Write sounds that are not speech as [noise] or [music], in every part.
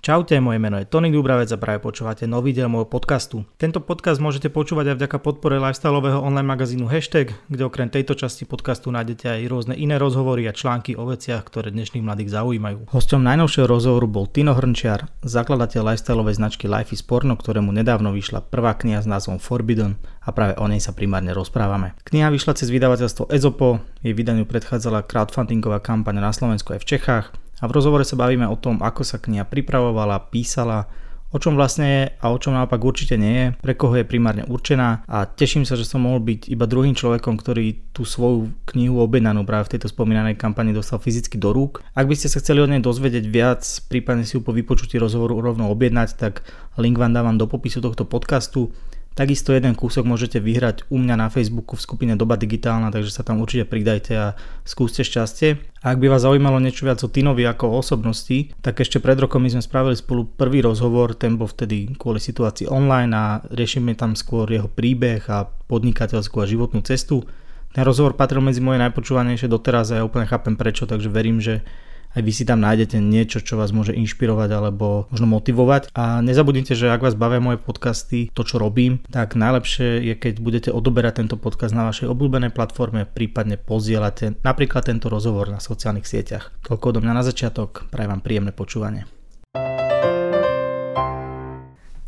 Čaute, moje meno je Tony Dubravec a práve počúvate nový diel môjho podcastu. Tento podcast môžete počúvať aj vďaka podpore lifestyleového online magazínu Hashtag, kde okrem tejto časti podcastu nájdete aj rôzne iné rozhovory a články o veciach, ktoré dnešných mladých zaujímajú. Hosťom najnovšieho rozhovoru bol Tino Hrnčiar, zakladateľ lifestyleovej značky Life is Porno, ktorému nedávno vyšla prvá kniha s názvom Forbidden a práve o nej sa primárne rozprávame. Kniha vyšla cez vydavateľstvo Ezopo, jej vydaniu predchádzala crowdfundingová kampaň na Slovensku aj v Čechách a v rozhovore sa bavíme o tom, ako sa kniha pripravovala, písala, o čom vlastne je a o čom naopak určite nie je, pre koho je primárne určená a teším sa, že som mohol byť iba druhým človekom, ktorý tú svoju knihu objednanú práve v tejto spomínanej kampani dostal fyzicky do rúk. Ak by ste sa chceli od nej dozvedieť viac, prípadne si ju po vypočutí rozhovoru rovno objednať, tak link vám dávam do popisu tohto podcastu. Takisto jeden kúsok môžete vyhrať u mňa na Facebooku v skupine Doba digitálna, takže sa tam určite pridajte a skúste šťastie. A ak by vás zaujímalo niečo viac o Tinovi ako o osobnosti, tak ešte pred rokom my sme spravili spolu prvý rozhovor, ten bol vtedy kvôli situácii online a riešime tam skôr jeho príbeh a podnikateľskú a životnú cestu. Ten rozhovor patril medzi moje najpočúvanejšie doteraz a ja úplne chápem prečo, takže verím, že aj vy si tam nájdete niečo, čo vás môže inšpirovať alebo možno motivovať. A nezabudnite, že ak vás bavia moje podcasty, to čo robím, tak najlepšie je, keď budete odoberať tento podcast na vašej obľúbenej platforme, prípadne pozdieľate napríklad tento rozhovor na sociálnych sieťach. Toľko do mňa na začiatok, prajem vám príjemné počúvanie.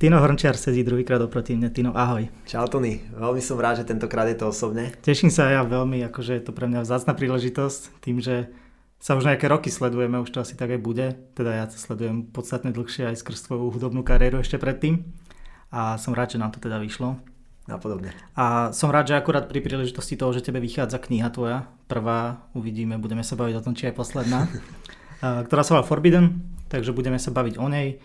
Tino Hrnčiar sedí druhýkrát oproti mne. Tino, ahoj. Čau Tony, veľmi som rád, že tentokrát je to osobne. Teším sa ja veľmi, akože je to pre mňa vzácna príležitosť, tým, že sa už nejaké roky sledujeme, už to asi tak aj bude. Teda ja to sledujem podstatne dlhšie aj skrz tvoju hudobnú kariéru ešte predtým. A som rád, že nám to teda vyšlo. Napodobne. A som rád, že akurát pri príležitosti toho, že tebe vychádza kniha tvoja, prvá, uvidíme, budeme sa baviť o tom, či aj posledná, [laughs] ktorá sa volá Forbidden, takže budeme sa baviť o nej.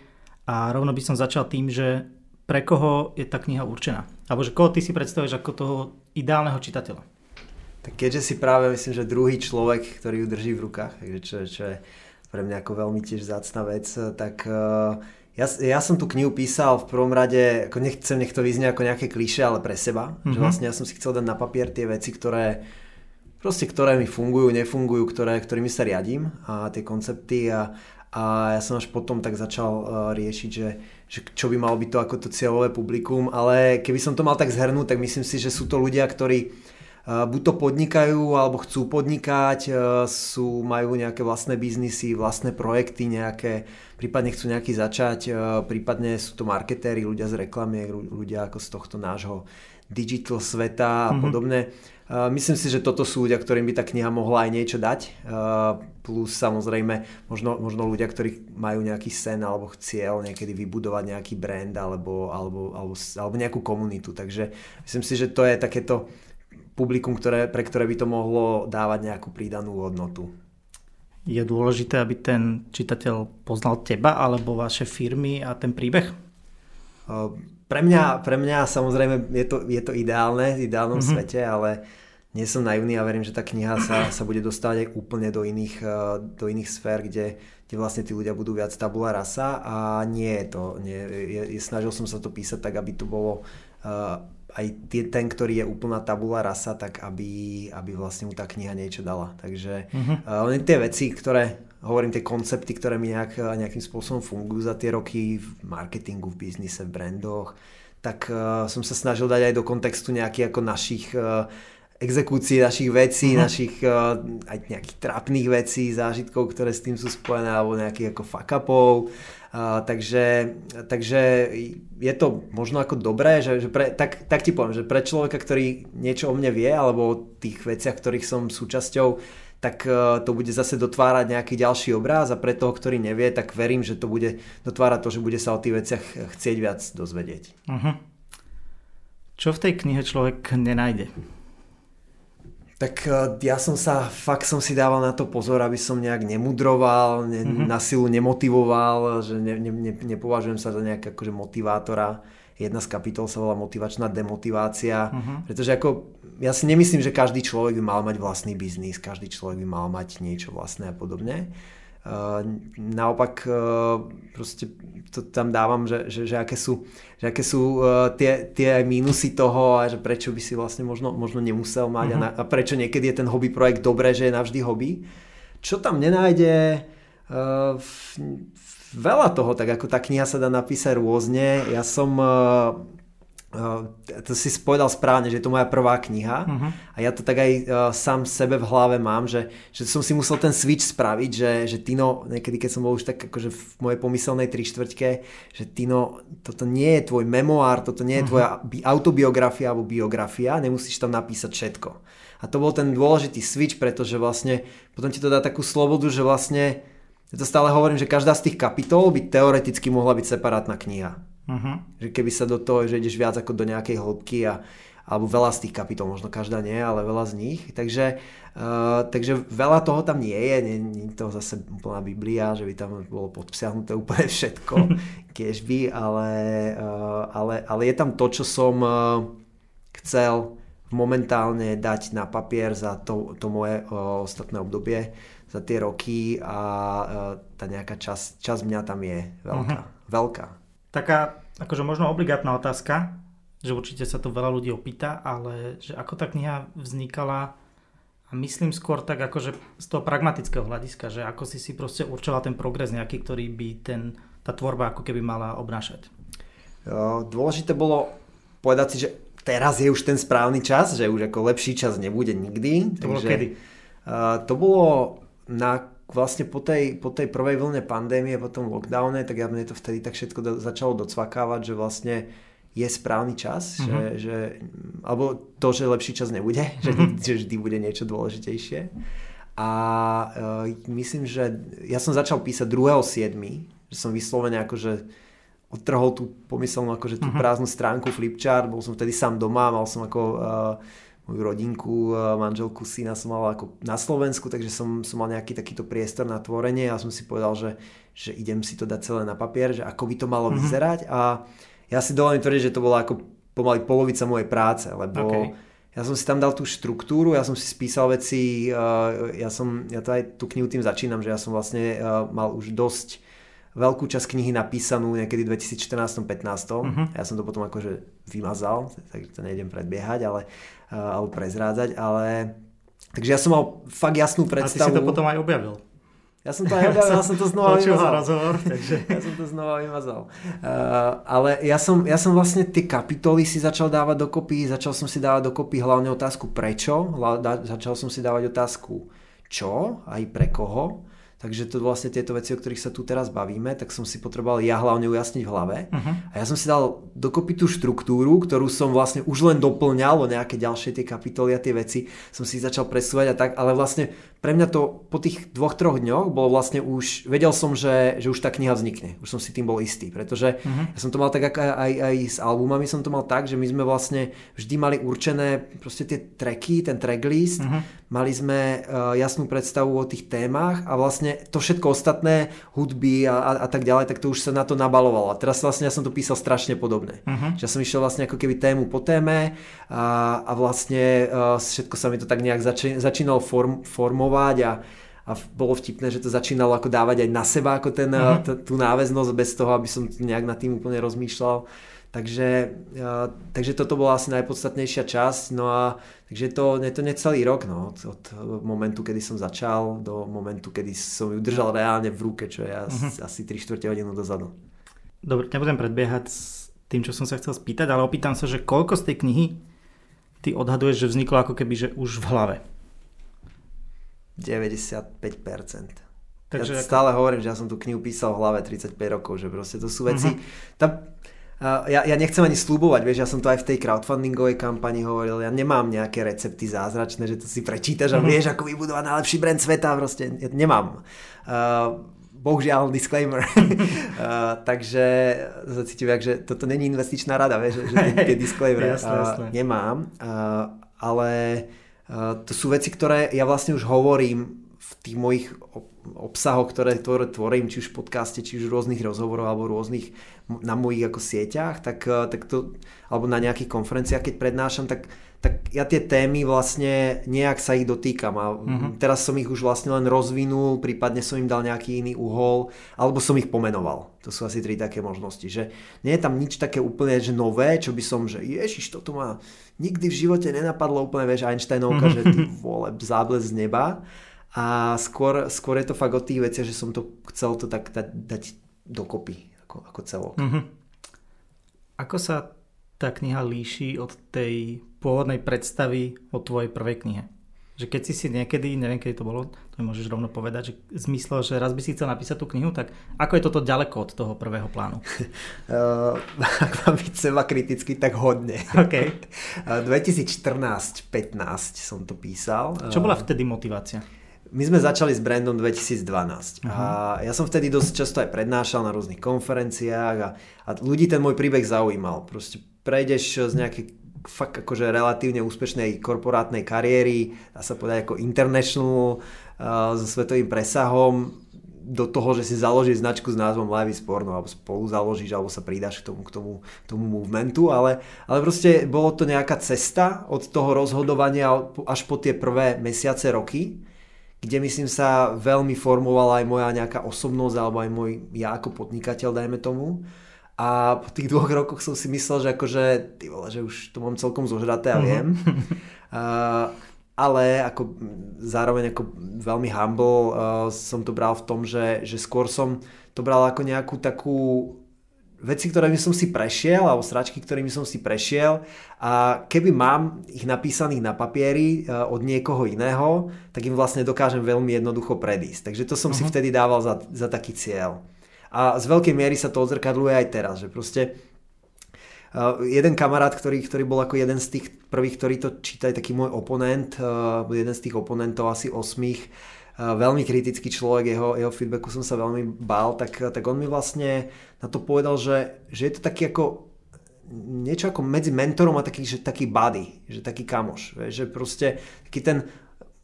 A rovno by som začal tým, že pre koho je tá kniha určená? Alebo že koho ty si predstavíš ako toho ideálneho čitateľa? Tak keďže si práve myslím, že druhý človek, ktorý ju drží v rukách, takže čo, čo je pre mňa ako veľmi tiež zácna vec, tak uh, ja, ja som tú knihu písal v prvom rade, ako nechcem, nech to vyznie ako nejaké kliše, ale pre seba. Mm-hmm. Že mhm. vlastne ja som si chcel dať na papier tie veci, ktoré proste ktoré mi fungujú, nefungujú, ktoré, ktorými sa riadím a tie koncepty a, a ja som až potom tak začal uh, riešiť, že, že čo by malo byť to ako to cieľové publikum, ale keby som to mal tak zhrnúť, tak myslím si, že sú to ľudia, ktorí buď to podnikajú alebo chcú podnikať, e, sú, majú nejaké vlastné biznisy, vlastné projekty nejaké, prípadne chcú nejaký začať, e, prípadne sú to marketéri, ľudia z reklamy, ľudia ako z tohto nášho digital sveta a mm-hmm. podobne. E, myslím si, že toto sú ľudia, ktorým by tá kniha mohla aj niečo dať. Plus samozrejme možno, možno ľudia, ktorí majú nejaký sen alebo cieľ niekedy vybudovať nejaký brand alebo, alebo, alebo, alebo nejakú komunitu. Takže myslím si, že to je takéto publikum, ktoré, pre ktoré by to mohlo dávať nejakú prídanú hodnotu. Je dôležité, aby ten čitateľ poznal teba alebo vaše firmy a ten príbeh? Pre mňa, pre mňa samozrejme je to, je to ideálne v ideálnom mm-hmm. svete, ale nie som naivný a verím, že tá kniha sa, sa bude dostávať aj úplne do iných, do iných sfér, kde, kde vlastne tí ľudia budú viac tabula rasa a nie je to. Nie, je, je, snažil som sa to písať tak, aby to bolo uh, aj tie, ten, ktorý je úplná tabula rasa, tak aby, aby vlastne mu tá kniha niečo dala. Takže uh-huh. uh, len tie veci, ktoré, hovorím, tie koncepty, ktoré mi nejak, nejakým spôsobom fungujú za tie roky v marketingu, v biznise, v brandoch, tak uh, som sa snažil dať aj do kontextu nejakých ako našich uh, exekúcií, našich vecí, uh-huh. našich uh, aj nejakých trapných vecí, zážitkov, ktoré s tým sú spojené, alebo nejakých ako fuck upov takže, takže je to možno ako dobré, že, že pre, tak, tak ti poviem, že pre človeka, ktorý niečo o mne vie, alebo o tých veciach, ktorých som súčasťou, tak uh, to bude zase dotvárať nejaký ďalší obráz a pre toho, ktorý nevie, tak verím, že to bude dotvárať to, že bude sa o tých veciach chcieť viac dozvedieť. Uh-huh. Čo v tej knihe človek nenájde? Tak e, ja som sa, fakt som si dával na to pozor, aby som nejak nemudroval, ne, mm-hmm. na silu nemotivoval, že ne, ne, ne, nepovažujem sa za nejak akože motivátora. Jedna z kapitol sa volá motivačná demotivácia, mm-hmm. pretože ako, ja si nemyslím, že každý človek by mal mať vlastný biznis, každý človek by mal mať niečo vlastné a podobne. Uh, naopak uh, proste to tam dávam, že, že, že aké sú, že aké sú uh, tie, tie mínusy toho a že prečo by si vlastne možno, možno nemusel mať mm-hmm. a, mhm. na, a prečo niekedy je ten hobby projekt dobré, že je navždy hobby. Čo tam nenájde, uh, veľa toho, tak ako tá kniha sa dá napísať rôzne. Ja som Uh, to si povedal správne, že je to moja prvá kniha uh-huh. a ja to tak aj uh, sám sebe v hlave mám, že, že som si musel ten switch spraviť, že, že Tino, niekedy keď som bol už tak akože v mojej pomyselnej tri štvrťke, že Tino, toto nie je tvoj memoár, toto nie je uh-huh. tvoja bi- autobiografia alebo biografia, nemusíš tam napísať všetko. A to bol ten dôležitý switch, pretože vlastne potom ti to dá takú slobodu, že vlastne ja to stále hovorím, že každá z tých kapitol by teoreticky mohla byť separátna kniha. Uh-huh. Že keby sa do toho, že ideš viac ako do nejakej hĺbky a alebo veľa z tých kapitol, možno každá nie, ale veľa z nich. Takže, uh, takže veľa toho tam nie je, nie, nie je to zase úplná Biblia, že by tam bolo podpsiahnuté úplne všetko, [laughs] kiež by, ale, uh, ale, ale je tam to, čo som uh, chcel momentálne dať na papier za to, to moje uh, ostatné obdobie, za tie roky a uh, tá nejaká časť, časť mňa tam je veľká. Uh-huh. Veľká taká akože možno obligátna otázka, že určite sa to veľa ľudí opýta, ale že ako tá kniha vznikala a myslím skôr tak akože z toho pragmatického hľadiska, že ako si si proste určoval ten progres nejaký, ktorý by ten, tá tvorba ako keby mala obnášať. Dôležité bolo povedať si, že teraz je už ten správny čas, že už ako lepší čas nebude nikdy. To bolo kedy? To bolo na vlastne po tej, po tej prvej vlne pandémie, po tom lockdowne, tak ja mne to vtedy tak všetko do, začalo docvakávať, že vlastne je správny čas, mm-hmm. že, že, alebo to, že lepší čas nebude, mm-hmm. [laughs] že, že vždy bude niečo dôležitejšie. A uh, myslím, že ja som začal písať 2.7., že som vyslovene akože odtrhol tú pomyselnú akože tú mm-hmm. prázdnu stránku Flipchart, bol som vtedy sám doma, mal som ako uh, moju rodinku, manželku, syna som mal ako na Slovensku, takže som, som mal nejaký takýto priestor na tvorenie a som si povedal, že, že idem si to dať celé na papier, že ako by to malo mm-hmm. vyzerať a ja si dovolím tvrdiť, že to bola ako pomaly polovica mojej práce, lebo okay. ja som si tam dal tú štruktúru, ja som si spísal veci, ja som, ja to aj tú knihu tým začínam, že ja som vlastne mal už dosť veľkú časť knihy napísanú niekedy v 2014-15. Uh-huh. Ja som to potom akože vymazal, takže to nejdem predbiehať, ale, uh, alebo prezrádzať, ale takže ja som mal fakt jasnú predstavu. A ty si to potom aj objavil. Ja som to aj objavil, ja som to znova [laughs] vymazal. rozhovor, [laughs] takže... Ja som to znova vymazal. Uh, ale ja som, ja som vlastne tie kapitoly si začal dávať dokopy, začal som si dávať dokopy hlavne otázku prečo, začal som si dávať otázku čo, aj pre koho Takže to vlastne tieto veci, o ktorých sa tu teraz bavíme, tak som si potreboval ja hlavne ujasniť v hlave. Uh-huh. A ja som si dal dokopy tú štruktúru, ktorú som vlastne už len doplňal o nejaké ďalšie tie kapitoly a tie veci som si začal presúvať a tak, ale vlastne pre mňa to po tých dvoch, troch dňoch bolo vlastne už, vedel som, že, že už tá kniha vznikne. Už som si tým bol istý, pretože uh-huh. ja som to mal tak aj, aj, aj s albumami som to mal tak, že my sme vlastne vždy mali určené proste tie tracky, ten tracklist, uh-huh. mali sme uh, jasnú predstavu o tých témach a vlastne to všetko ostatné, hudby a, a, a tak ďalej, tak to už sa na to nabalovalo. A teraz vlastne ja som to písal strašne podobne. Uh-huh. Že ja som išiel vlastne ako keby tému po téme a, a vlastne uh, všetko sa mi to tak nejak zači, začínalo form, formovať a, a bolo vtipné, že to začínalo ako dávať aj na seba ako ten, uh-huh. t- tú náväznosť bez toho, aby som nejak nad tým úplne rozmýšľal. Takže, uh, takže toto bola asi najpodstatnejšia časť. No a takže to, je to necelý rok no, od, momentu, kedy som začal do momentu, kedy som ju držal reálne v ruke, čo je uh-huh. asi 3 čtvrte hodinu dozadu. Dobre, nebudem predbiehať s tým, čo som sa chcel spýtať, ale opýtam sa, že koľko z tej knihy ty odhaduješ, že vzniklo ako keby, že už v hlave? 95%. Takže ja ako... stále hovorím, že ja som tú knihu písal v hlave 35 rokov, že proste to sú veci... Uh-huh. Tam, uh, ja, ja nechcem ani slúbovať, vieš, ja som to aj v tej crowdfundingovej kampani hovoril, ja nemám nejaké recepty zázračné, že to si prečítaš a uh-huh. vieš, ako vybudovať najlepší brand sveta, proste ja nemám. Uh, bohužiaľ disclaimer. uh, [laughs] takže zacítim, že toto není investičná rada, vieš, že tie disclaimer uh, nemám, uh, ale Eh, to sú veci, ktoré ja vlastne už hovorím v tých mojich obsahoch, ktoré, tvorím, či už v podcaste, či už v rôznych rozhovoroch alebo rôznych na mojich ako sieťach, tak, eh, tak to, alebo na nejakých konferenciách, keď prednášam, tak tak ja tie témy vlastne nejak sa ich dotýkam a uh-huh. teraz som ich už vlastne len rozvinul, prípadne som im dal nejaký iný uhol, alebo som ich pomenoval. To sú asi tri také možnosti, že nie je tam nič také úplne že nové, čo by som, že ježiš, toto ma nikdy v živote nenapadlo úplne, vieš, Einsteinovka, uh-huh. že ty vole, zábles z neba. A skôr, skôr je to fakt o tých veciach, že som to chcel to tak dať, dať dokopy, ako, ako celok. Mm-hmm. Ako sa tá kniha líši od tej pôvodnej predstavy o tvojej prvej knihe? Že keď si si niekedy, neviem kedy to bolo, to mi môžeš rovno povedať, že zmyslel, že raz by si chcel napísať tú knihu, tak ako je toto ďaleko od toho prvého plánu? uh, [laughs] ak mám byť seba kriticky, tak hodne. Okay. [laughs] 2014-15 som to písal. Čo bola vtedy motivácia? My sme začali s brandom 2012 uh-huh. a ja som vtedy dosť často aj prednášal na rôznych konferenciách a, a ľudí ten môj príbeh zaujímal. Proste prejdeš z nejakej fakt akože relatívne úspešnej korporátnej kariéry, dá sa povedať ako international, uh, so svetovým presahom, do toho, že si založíš značku s názvom Live is Porno, alebo spolu založíš, alebo sa pridáš k tomu, k tomu, k tomu movementu, ale, ale proste bolo to nejaká cesta od toho rozhodovania až po tie prvé mesiace, roky, kde myslím sa veľmi formovala aj moja nejaká osobnosť alebo aj môj ja ako podnikateľ, dajme tomu. A po tých dvoch rokoch som si myslel, že akože, ty vole, že už to mám celkom zožraté a mhm. viem. uh, ale ako zároveň ako veľmi humble uh, som to bral v tom, že, že skôr som to bral ako nejakú takú veci, ktorými som si prešiel, alebo sračky, ktorými som si prešiel a keby mám ich napísaných na papieri uh, od niekoho iného, tak im vlastne dokážem veľmi jednoducho predísť. Takže to som uh-huh. si mhm. vtedy dával za, za taký cieľ. A z veľkej miery sa to odzrkadluje aj teraz, že proste uh, jeden kamarát, ktorý, ktorý bol ako jeden z tých prvých, ktorí to čítajú, taký môj oponent, uh, jeden z tých oponentov asi osmých, veľmi kritický človek, jeho, jeho feedbacku som sa veľmi bál, tak, tak on mi vlastne na to povedal, že, že je to taký ako niečo ako medzi mentorom a taký, že taký buddy, že taký kamoš, že proste taký ten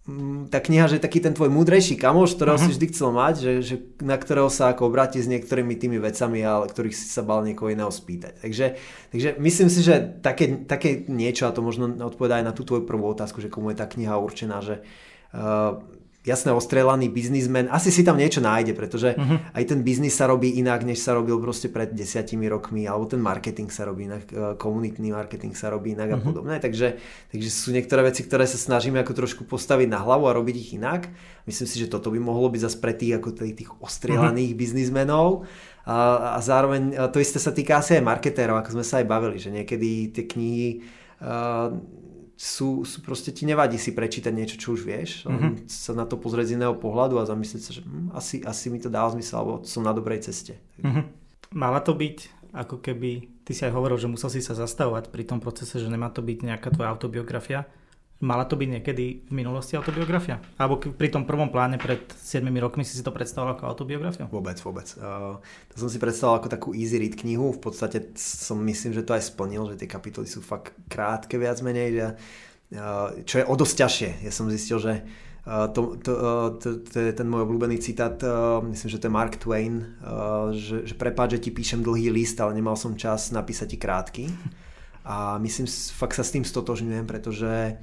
mm, tá kniha, že taký ten tvoj múdrejší kamoš, ktorého uh-huh. si vždy chcel mať, že, že na ktorého sa ako obráti s niektorými tými vecami, ale ktorých si sa bal niekoho iného spýtať. Takže, takže myslím si, že také, také niečo, a to možno odpoveda aj na tú tvoju prvú otázku, že komu je tá kniha určená, že uh, jasne ostrelaný biznismen, asi si tam niečo nájde, pretože uh-huh. aj ten biznis sa robí inak, než sa robil proste pred desiatimi rokmi, alebo ten marketing sa robí inak, e, komunitný marketing sa robí inak uh-huh. a mhm. podobne. Takže, takže sú niektoré veci, ktoré sa snažíme ako trošku postaviť na hlavu a robiť ich inak. Myslím si, že toto by mohlo byť zase pre tých, ako tých ostrelaných uh-huh. biznismenov. A, a zároveň to isté sa týka asi aj marketérov, ako sme sa aj bavili, že niekedy tie knihy uh, sú, sú proste ti nevadí si prečítať niečo, čo už vieš, mm-hmm. sa na to pozrieť z iného pohľadu a zamyslieť sa, že hm, asi, asi mi to dá zmysel, alebo som na dobrej ceste. Mm-hmm. Mala to byť ako keby, ty si aj hovoril, že musel si sa zastavovať pri tom procese, že nemá to byť nejaká tvoja autobiografia. Mala to byť niekedy v minulosti autobiografia? Alebo pri tom prvom pláne pred 7 rokmi si si to predstavoval ako autobiografiu? Vôbec, vôbec. Uh, to som si predstavoval ako takú easy read knihu. V podstate som myslím, že to aj splnil, že tie kapitoly sú fakt krátke viac menej. Že, uh, čo je o dosť ťažšie. Ja som zistil, že Uh, to, to, uh, to, to je ten môj obľúbený citát, uh, myslím, že to je Mark Twain, uh, že, že prepáč, že ti píšem dlhý list, ale nemal som čas napísať ti krátky. A myslím, fakt sa s tým stotožňujem, pretože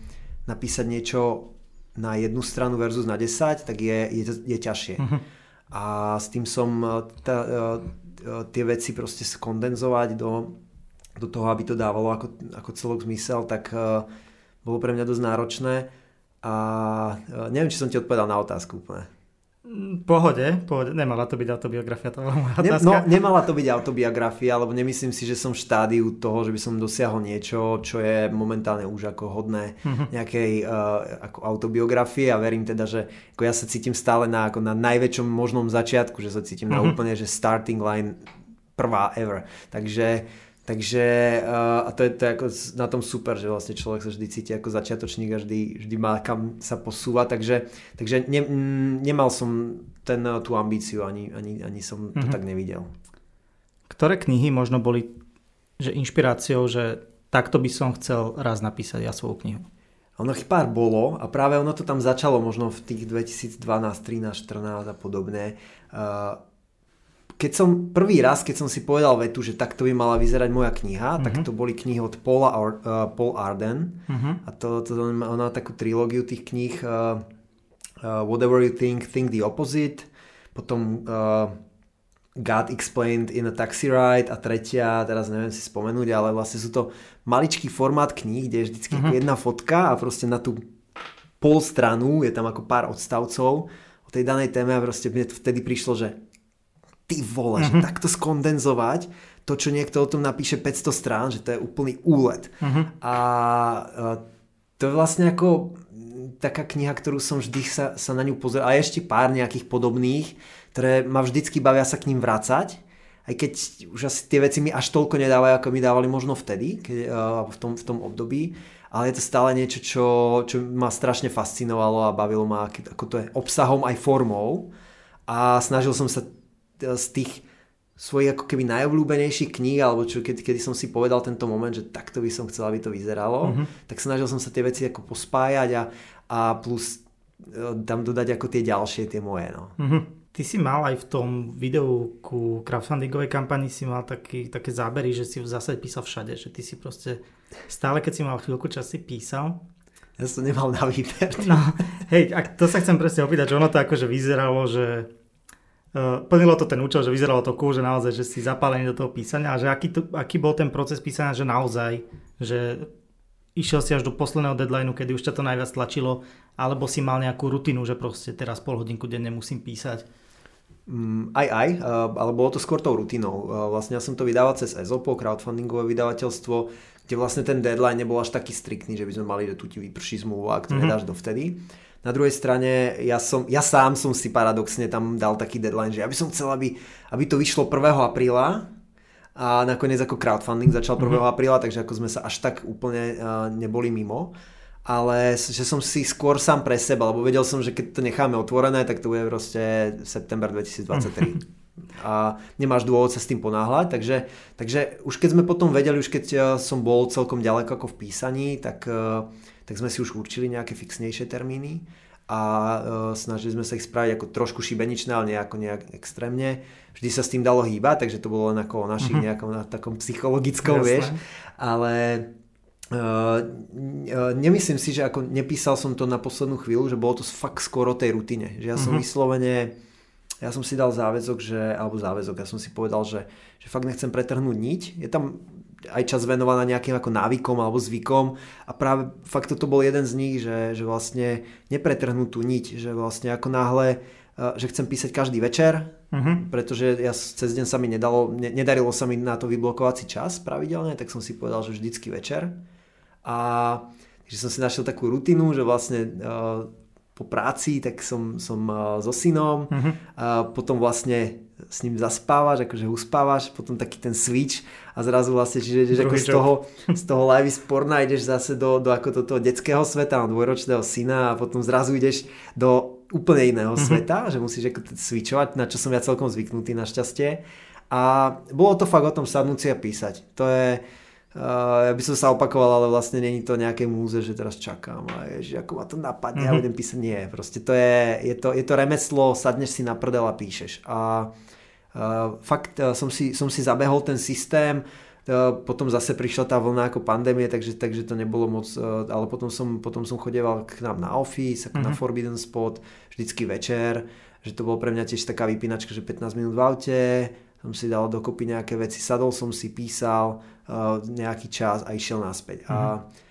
napísať niečo na jednu stranu versus na 10, tak je, je, je ťažšie. Uh-huh. A s tým som e, tá, e, e, tie veci proste skondenzovať do, do toho, aby to dávalo ako, ako celok zmysel, tak bolo pre mňa dosť náročné. A neviem, či som ti odpovedal na otázku úplne. Pohode, pohode, nemala to byť autobiografia, to bola moja otázka. No, nemala to byť autobiografia, lebo nemyslím si, že som v štádiu toho, že by som dosiahol niečo, čo je momentálne už ako hodné uh-huh. nejakej uh, ako autobiografie a verím teda, že ako ja sa cítim stále na, ako na najväčšom možnom začiatku, že sa cítim na mhm. úplne, že starting line prvá ever. Takže Takže a to je, to je ako na tom super, že vlastne človek sa vždy cíti ako začiatočník a vždy, vždy má kam sa posúva, takže, takže ne, nemal som ten, tú ambíciu, ani, ani, ani som to mm-hmm. tak nevidel. Ktoré knihy možno boli že inšpiráciou, že takto by som chcel raz napísať ja svoju knihu? Ono ich pár bolo a práve ono to tam začalo možno v tých 2012, 13, 14 a podobne. Uh, keď som prvý raz, keď som si povedal vetu, že takto by mala vyzerať moja kniha, uh-huh. tak mhm. to boli knihy od Paula, uh, Paul Arden uh-huh. a to, to, má takú trilógiu tých kníh uh, uh, Whatever You Think, Think the Opposite, potom uh, God Explained in a Taxi Ride a tretia, teraz neviem si spomenúť, ale vlastne sú to maličký formát kníh, kde je vždycky uh-huh. jedna fotka a proste na tú pol stranu je tam ako pár odstavcov o tej danej téme a proste mne vtedy prišlo, že ty vole, mm-hmm. že takto skondenzovať to, čo niekto o tom napíše 500 strán, že to je úplný úlet. Mm-hmm. A to je vlastne ako taká kniha, ktorú som vždy sa, sa na ňu pozeral, a ešte pár nejakých podobných, ktoré ma vždycky bavia sa k ním vrácať, aj keď už asi tie veci mi až toľko nedávajú, ako mi dávali možno vtedy, keď, uh, v, tom, v tom období, ale je to stále niečo, čo, čo ma strašne fascinovalo a bavilo ma, ako to je obsahom aj formou a snažil som sa z tých svojich ako keby najobľúbenejších kníh, alebo čo, keď, kedy som si povedal tento moment, že takto by som chcel, aby to vyzeralo, mm-hmm. tak snažil som sa tie veci ako pospájať a, a plus e, tam dodať ako tie ďalšie, tie moje. No. Mm-hmm. Ty si mal aj v tom videu ku crowdfundingovej kampani si mal taký, také zábery, že si v zásade písal všade, že ty si proste stále keď si mal chvíľku čas si písal. Ja som nemal na výber. No, hej, a to sa chcem presne opýtať, že ono to akože vyzeralo, že plnilo to ten účel, že vyzeralo to cool, že naozaj, že si zapálený do toho písania a že aký, to, aký bol ten proces písania, že naozaj, že išiel si až do posledného deadlineu, kedy už ťa to najviac tlačilo, alebo si mal nejakú rutinu, že proste teraz pol hodinku denne musím písať. Mm, aj, aj, uh, ale bolo to skôr tou rutinou. Uh, vlastne ja som to vydával cez EZOPO, crowdfundingové vydavateľstvo, kde vlastne ten deadline nebol až taký striktný, že by sme mali, že tu ti vyprší zmluva, ak to mm-hmm. nedáš dovtedy. Na druhej strane, ja, som, ja sám som si paradoxne tam dal taký deadline, že ja by som chcel, aby, aby to vyšlo 1. apríla a nakoniec ako crowdfunding začal 1. Mm-hmm. apríla, takže ako sme sa až tak úplne uh, neboli mimo. Ale že som si skôr sám pre seba, lebo vedel som, že keď to necháme otvorené, tak to bude proste september 2023. [laughs] a nemáš dôvod sa s tým ponáhľať, takže, takže už keď sme potom vedeli, už keď som bol celkom ďaleko ako v písaní, tak uh, tak sme si už určili nejaké fixnejšie termíny a uh, snažili sme sa ich spraviť ako trošku šibeničné, ale nejako nejak extrémne. Vždy sa s tým dalo hýbať, takže to bolo len ako o našich mm-hmm. nejakom na takom psychologickom, Jasne. vieš. Ale Uh, nemyslím si, že ako nepísal som to na poslednú chvíľu, že bolo to fakt skoro tej rutine. Že ja som mm-hmm. vyslovene, ja som si dal záväzok, že, alebo záväzok, ja som si povedal, že, že fakt nechcem pretrhnúť niť. Je tam aj čas venovaná nejakým ako návykom alebo zvykom a práve fakt toto bol jeden z nich, že, že vlastne nepretrhnú tú niť, že vlastne ako náhle eh, že chcem písať každý večer, uh-huh. pretože ja cez deň sa mi nedalo, ne, nedarilo sa mi na to vyblokovať si čas pravidelne, tak som si povedal, že vždycky večer. A že som si našiel takú rutinu, že vlastne uh, po práci, tak som, som uh, so synom uh-huh. a potom vlastne s ním zaspávaš, akože uspávaš, potom taký ten switch a zrazu vlastne, čiže ideš ako z toho, [laughs] z toho live sporna ideš zase do, do ako do toho detského sveta, mám dvojročného syna a potom zrazu ideš do úplne iného mm-hmm. sveta, že musíš ako switchovať, na čo som ja celkom zvyknutý našťastie. A bolo to fakt o tom sadnúť si a písať. To je, ja by som sa opakoval, ale vlastne není to nejaké múze, že teraz čakám a ježi, ako ma to napadne, mm-hmm. ja budem písať. Nie, proste to je, je to, je to remeslo, sadneš si na prdel a píšeš. A Uh, fakt uh, som, si, som si zabehol ten systém, uh, potom zase prišla tá vlna ako pandémie, takže, takže to nebolo moc, ale potom som, potom som chodeval k nám na office, mm-hmm. na mhm. Forbidden Spot, vždycky večer, že to bolo pre mňa tiež taká vypínačka, že 15 minút v aute, som si dal dokopy nejaké veci, sadol som si, písal nejaký čas a išiel naspäť. Mm-hmm. A mhm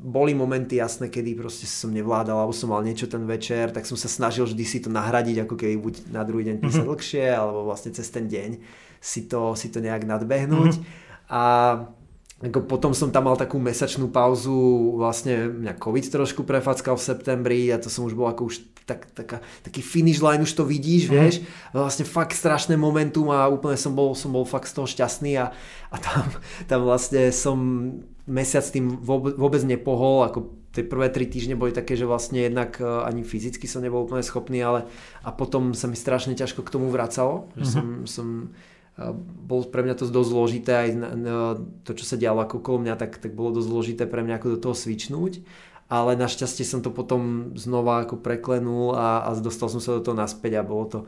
boli momenty jasné, kedy proste som nevládal, alebo som mal niečo ten večer, tak som sa snažil vždy si to nahradiť, ako keby buď na druhý deň písať mm-hmm. dlhšie, alebo vlastne cez ten deň si to, si to nejak nadbehnúť. Mm-hmm. A ako potom som tam mal takú mesačnú pauzu, vlastne mňa COVID trošku prefackal v septembri a to som už bol ako už tak, taká, taký finish line, už to vidíš, mm. vieš, vlastne fakt strašné momentum a úplne som bol, som bol fakt z toho šťastný a, a tam, tam vlastne som mesiac tým vôbec, vôbec nepohol, ako tie prvé tri týždne boli také, že vlastne jednak e, ani fyzicky som nebol úplne schopný, ale a potom sa mi strašne ťažko k tomu vracalo, že mm-hmm. som, som bol pre mňa to dosť zložité, aj to, čo sa dialo ako okolo mňa, tak, tak bolo dosť zložité pre mňa ako do toho svičnúť ale našťastie som to potom znova ako preklenul a, a dostal som sa do toho naspäť a bolo to,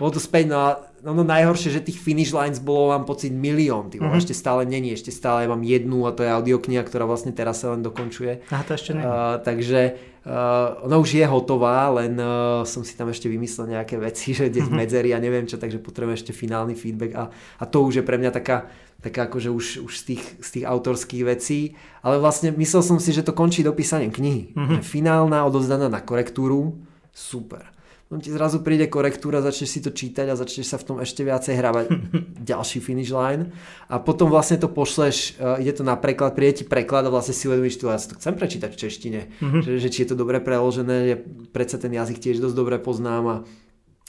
bolo to späť. No a no, no najhoršie, že tých finish lines bolo mám pocit milión, ty mm-hmm. ešte stále není, ešte stále mám jednu a to je audiokniha, ktorá vlastne teraz sa len dokončuje. A to ešte nie. Uh, takže uh, ona už je hotová, len uh, som si tam ešte vymyslel nejaké veci, že kde mm-hmm. medzery a neviem čo, takže potrebujem ešte finálny feedback a, a to už je pre mňa taká tak akože už, už z, tých, z tých autorských vecí, ale vlastne myslel som si, že to končí dopísaním knihy. Mm-hmm. Finálna odozdaná na korektúru, super. Potom ti zrazu príde korektúra, začneš si to čítať a začneš sa v tom ešte viacej hrávať [laughs] ďalší finish line a potom vlastne to pošleš, uh, ide to na preklad, príde ti preklad a vlastne si uvedomíš, tu ja to chcem prečítať v češtine, mm-hmm. že, že či je to dobre preložené, ja predsa ten jazyk tiež dosť dobre poznám a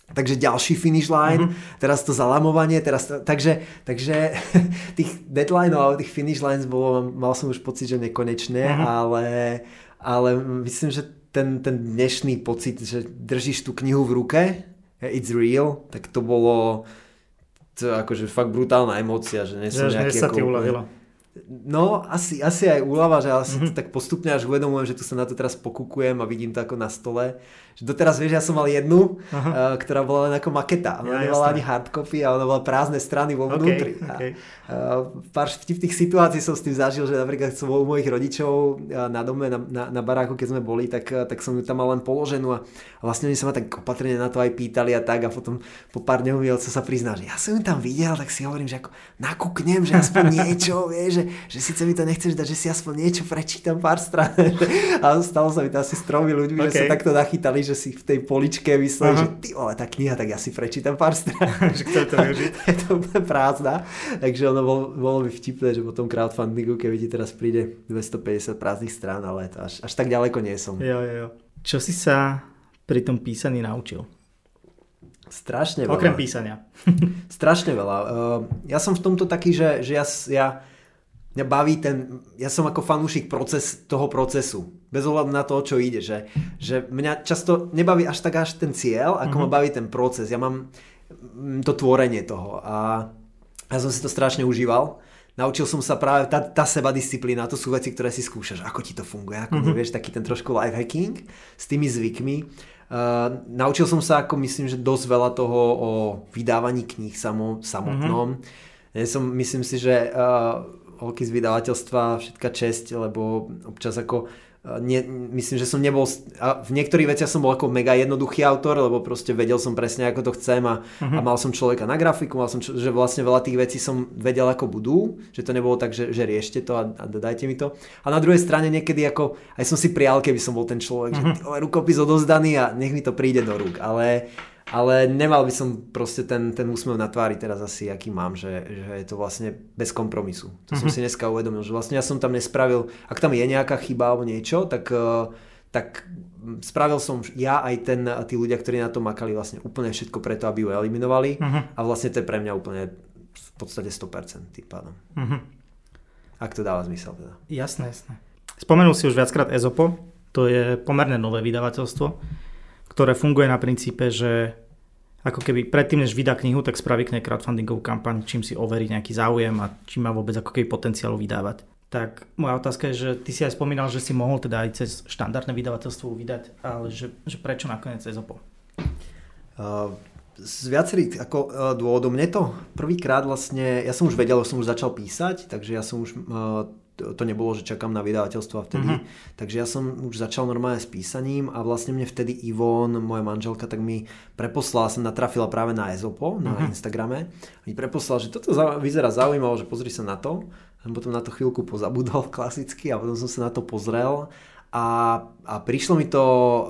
Takže ďalší finish line, mm-hmm. teraz to zalamovanie, teraz to, takže, takže [laughs] tých deadlineov alebo tých finish lines bolo, mal som už pocit, že nekonečné, mm-hmm. ale, ale myslím, že ten, ten dnešný pocit, že držíš tú knihu v ruke, it's real, tak to bolo to akože fakt brutálna emócia, že nie som nejaký... sa ti uľavilo. No, asi, asi aj úlava, že ja si to tak postupne až uvedomujem, že tu sa na to teraz pokúkujem a vidím to ako na stole. Že doteraz vieš, ja som mal jednu, uh, ktorá bola len ako maketa. Ona ja, nemala ani hardcopy a ona bola prázdne strany vo vnútri. Okay, okay. A, uh, pár vtipných situácií som s tým zažil, že napríklad som bol u mojich rodičov na dome, na, na, na baráku, keď sme boli, tak, tak som ju tam mal len položenú a, a vlastne oni sa ma tak opatrne na to aj pýtali a tak a potom po pár dňov mi sa prizná, že ja som ju tam videl, tak si hovorím, že ako nakúknem, že aspoň niečo, [laughs] vieš, že, že síce mi to nechceš dať, že si aspoň niečo prečítam pár strán. [laughs] a stalo sa mi to asi s tromi ľuďmi, okay. že sa takto nachytali, že si v tej poličke mysleli, že ty vole, tá kniha, tak ja si prečítam pár strán. [laughs] že chcem to využiť. [laughs] je to prázdna. Takže ono bolo, bolo by vtipné, že po tom crowdfundingu, keby ti teraz príde 250 prázdnych strán, ale to až, až tak ďaleko nie som. Jo, jo, jo. Čo si sa pri tom písaní naučil? Strašne veľa. Okrem písania. Strašne veľa. Uh, ja som v tomto taký, že, že ja, ja mňa baví ten, ja som ako fanúšik proces, toho procesu. Bez ohľadu na to, čo ide. Že, že mňa často nebaví až tak až ten cieľ, ako mm-hmm. ma mhm. baví ten proces. Ja mám mm, to tvorenie toho a ja som si to strašne užíval. Naučil som sa práve, tá, tá seba disciplína, to sú veci, ktoré si skúšaš, ako ti to funguje, ako mm-hmm. nevieš, taký ten trošku life hacking s tými zvykmi. Uh, naučil som sa, ako myslím, že dosť veľa toho o vydávaní kníh samo, samotnom. Mm-hmm. Ja som, myslím si, že uh, holky z vydavateľstva, všetka česť, lebo občas ako nie, myslím, že som nebol, a v niektorých veciach som bol ako mega jednoduchý autor, lebo proste vedel som presne, ako to chcem a, uh-huh. a mal som človeka na grafiku, mal som, že vlastne veľa tých vecí som vedel, ako budú, že to nebolo tak, že, že riešte to a, a dajte mi to. A na druhej strane niekedy ako, aj som si prial, keby som bol ten človek, uh-huh. že rukopis odozdaný a nech mi to príde do rúk, ale ale nemal by som proste ten, ten úsmev na tvári teraz asi, aký mám, že, že je to vlastne bez kompromisu. To mm-hmm. som mhm. si dneska uvedomil, že vlastne ja som tam nespravil, ak tam je nejaká chyba alebo niečo, tak, eh, tak spravil som ja aj ten, tí ľudia, ktorí na to makali vlastne úplne všetko preto, aby ju eliminovali mm-hmm. a vlastne to je pre mňa úplne v podstate 100% tým pádom. Mm-hmm. Ak to dáva zmysel teda. Jasné, jasné. Spomenul si už viackrát Ezopo, to je pomerne nové vydavateľstvo ktoré funguje na princípe, že ako keby predtým, než vydá knihu, tak spraví k nej crowdfundingovú kampaň, čím si overí nejaký záujem a čím má vôbec ako keby potenciál vydávať. Tak moja otázka je, že ty si aj spomínal, že si mohol teda aj cez štandardné vydavateľstvo vydať, ale že, že prečo nakoniec EZOPO? Uh, z viacerých ako, uh, dôvodov. Mne to prvýkrát vlastne, ja som už vedel, som už začal písať, takže ja som už uh, to, to nebolo, že čakám na vydavateľstvo a vtedy. Mm-hmm. Takže ja som už začal normálne s písaním a vlastne mne vtedy Ivon, moja manželka, tak mi preposlala, som natrafila práve na Ezopo, mm-hmm. na mhm. Instagrame. Mi preposlala, že toto vyzerá zaujímavé, že pozri sa na to. Som potom na to chvíľku pozabudol [laughs] klasicky a potom som sa na to pozrel a, a prišlo mi to uh,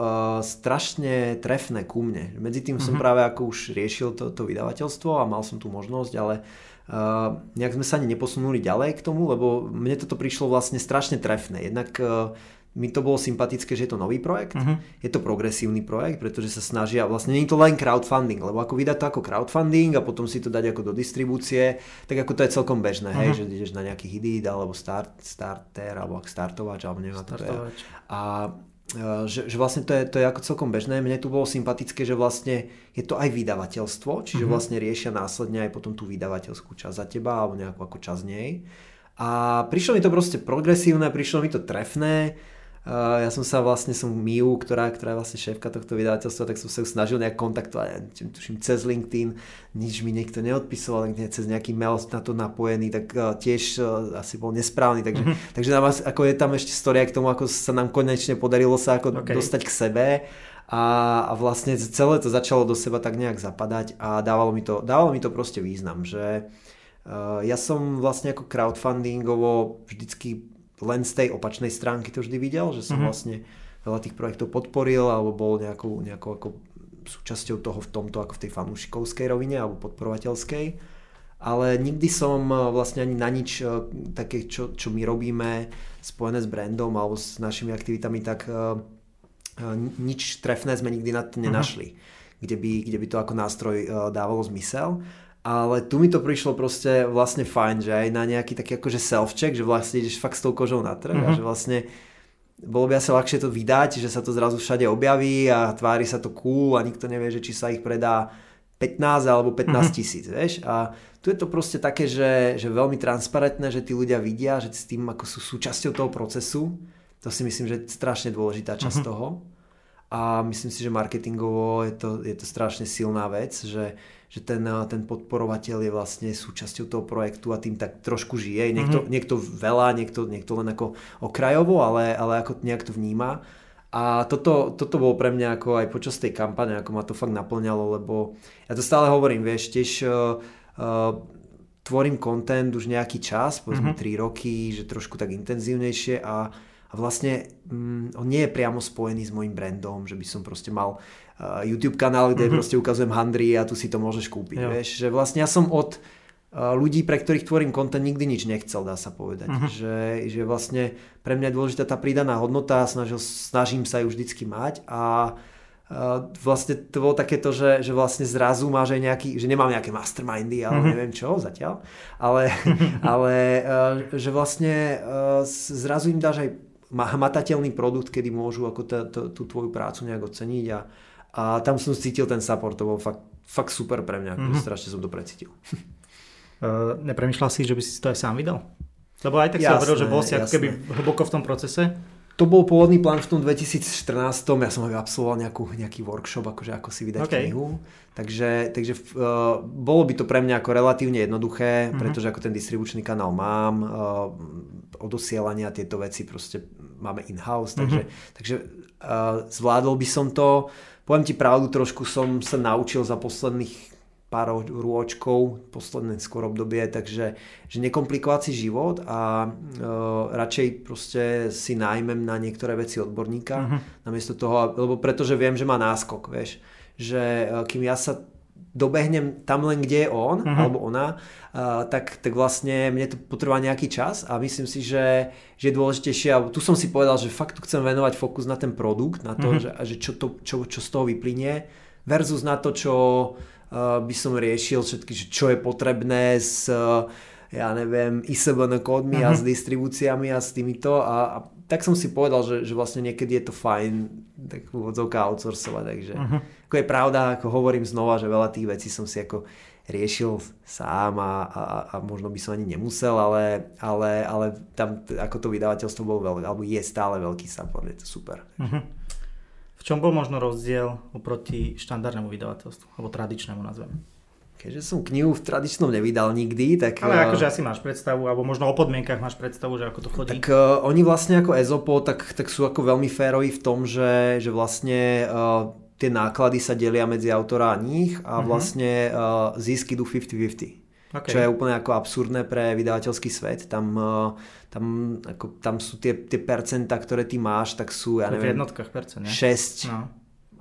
strašne trefné ku mne. Medzi tým mm-hmm. som mhm. práve ako už riešil to, to vydavateľstvo a mal som tú možnosť, ale Uh, nejak sme sa ani neposunuli ďalej k tomu, lebo mne toto prišlo vlastne strašne trefné. Jednak uh, mi to bolo sympatické, že je to nový projekt, uh-huh. je to progresívny projekt, pretože sa snažia, vlastne nie je to len crowdfunding, lebo ako vydať to ako crowdfunding a potom si to dať ako do distribúcie, tak ako to je celkom bežné, uh-huh. hej, že ideš na nejaký hidít alebo start, starter alebo startovač, alebo neviem je. A že, že vlastne to je, to je ako celkom bežné. Mne tu bolo sympatické, že vlastne je to aj vydavateľstvo, čiže mm-hmm. vlastne riešia následne aj potom tú vydavateľskú časť za teba alebo nejakú ako časť nej. A prišlo mi to proste progresívne, prišlo mi to trefné ja som sa vlastne, som Miu, ktorá, ktorá je vlastne šéfka tohto vydavateľstva, tak som sa ju snažil nejak kontaktovať, ja tuším cez LinkedIn, nič mi niekto neodpisoval, nie cez nejaký mail na to napojený, tak uh, tiež uh, asi bol nesprávny, takže, mm-hmm. takže nám, ako je tam ešte storia k tomu, ako sa nám konečne podarilo sa ako okay. dostať k sebe a, a vlastne celé to začalo do seba tak nejak zapadať a dávalo mi to, dávalo mi to proste význam, že uh, ja som vlastne ako crowdfundingovo vždycky len z tej opačnej stránky to vždy videl, že som mm-hmm. vlastne veľa tých projektov podporil alebo bol nejakou, nejakou ako súčasťou toho v tomto ako v tej fanúšikovskej rovine alebo podporovateľskej. Ale nikdy som vlastne ani na nič také, čo, čo my robíme spojené s brandom alebo s našimi aktivitami, tak nič trefné sme nikdy na to mhm. nenašli. Uh-huh. Kde by, kde by to ako nástroj dávalo zmysel. Ale tu mi to prišlo proste vlastne fajn, že aj na nejaký taký akože self-check, že vlastne ideš fakt s tou kožou na trh mm-hmm. a mhm. že vlastne bolo by asi ľahšie to vydať, že sa to zrazu všade objaví a tvári sa to cool a nikto nevie, že či sa ich predá 15 alebo 15 mhm. tisíc, mm-hmm. vieš. A tu je to proste také, že, že veľmi transparentné, že tí ľudia vidia, že s tým ako sú súčasťou toho procesu. To si myslím, že je strašne dôležitá časť mm-hmm. toho. A myslím si, že marketingovo je to, je to strašne silná vec, že že ten, eh, ten podporovateľ je vlastne súčasťou toho projektu a tým tak trošku žije. Niekto, mm-hmm. niekto veľa, niekto, niekto len ako okrajovo, ale, ale ako nejak to vníma. A toto, toto bolo pre mňa ako aj počas tej kampane, ako ma to fakt naplňalo, lebo ja to stále hovorím, vieš, tiež uh, uh, tvorím content už nejaký čas, povedzme mm-hmm. 3 roky, že trošku tak intenzívnejšie a a vlastne mm, on nie je priamo spojený s môjim brandom, že by som proste mal YouTube kanál, kde mm-hmm. proste ukazujem handry a tu si to môžeš kúpiť. Jo. Vieš? Že vlastne ja som od uh, ľudí, pre ktorých tvorím content, nikdy nič nechcel, dá sa povedať. Mm-hmm. Že, že vlastne pre mňa je dôležitá tá pridaná hodnota, snažil, snažím sa ju vždycky mať a Uh, vlastne to bolo takéto, že, že vlastne zrazu máš aj nejaký, že nemám nejaké mastermindy, ale mm-hmm. neviem čo zatiaľ, ale, [laughs] ale že vlastne zrazu im dáš aj hmatateľný produkt, kedy môžu ako t- t- tú tvoju prácu nejak oceniť a, a tam som cítil ten support, to bol fakt, fakt super pre mňa, mm-hmm. strašne som to precítil. Uh, [laughs] nepremýšľal si, že by si to aj sám vydal? Lebo aj tak jasné, si hovoril, že bol si ako keby hlboko v tom procese. To bol pôvodný plán v tom 2014, ja som absolvoval nejakú, nejaký workshop, akože ako si vydať okay. knihu. Takže, takže uh, bolo by to pre mňa ako relatívne jednoduché, mm-hmm. pretože ako ten distribučný kanál mám, uh, odosielania tieto veci proste máme in-house, takže, mm-hmm. takže uh, zvládol by som to. Poviem ti pravdu, trošku som sa naučil za posledných pár rôčkov, posledné skôr obdobie, takže že nekomplikovať si život a uh, radšej proste si nájmem na niektoré veci odborníka, uh-huh. namiesto toho, lebo pretože viem, že má náskok, vieš, že uh, kým ja sa dobehnem tam len, kde je on uh-huh. alebo ona, uh, tak, tak vlastne mne to potrvá nejaký čas a myslím si, že, že je dôležitejšie, a tu som si povedal, že fakt tu chcem venovať fokus na ten produkt, na to, uh-huh. že, že čo, to, čo, čo z toho vyplynie, versus na to, čo uh, by som riešil všetky, čo je potrebné s uh, ja neviem, ISBN kódmi uh-huh. a s mhm. distribúciami a s týmito a, a tak som si povedal, že, že vlastne niekedy je to fajn tak úvodzovka outsourcovať, takže uh-huh. Ako je pravda, ako hovorím znova, že veľa tých vecí som si ako riešil sám a, a, a možno by som ani nemusel, ale, ale, ale tam ako to vydavateľstvo bolo veľké, alebo je stále veľký support, je to super. Uh-huh. V čom bol možno rozdiel oproti štandardnému vydavateľstvu, alebo tradičnému nazvem? Keďže som knihu v tradičnom nevydal nikdy, tak... Ale akože asi máš predstavu, alebo možno o podmienkach máš predstavu, že ako to chodí. Tak uh, oni vlastne ako Ezopo, tak, tak sú ako veľmi féroví v tom, že, že vlastne uh, tie náklady sa delia medzi autora a nich a uh-huh. vlastne uh, zisky idú 50-50. Okay. Čo je úplne ako absurdné pre vydavateľský svet. Tam, tam, ako, tam sú tie, tie percenta, ktoré ty máš, tak sú, ja neviem... V jednotkách percent, ne? 6, no.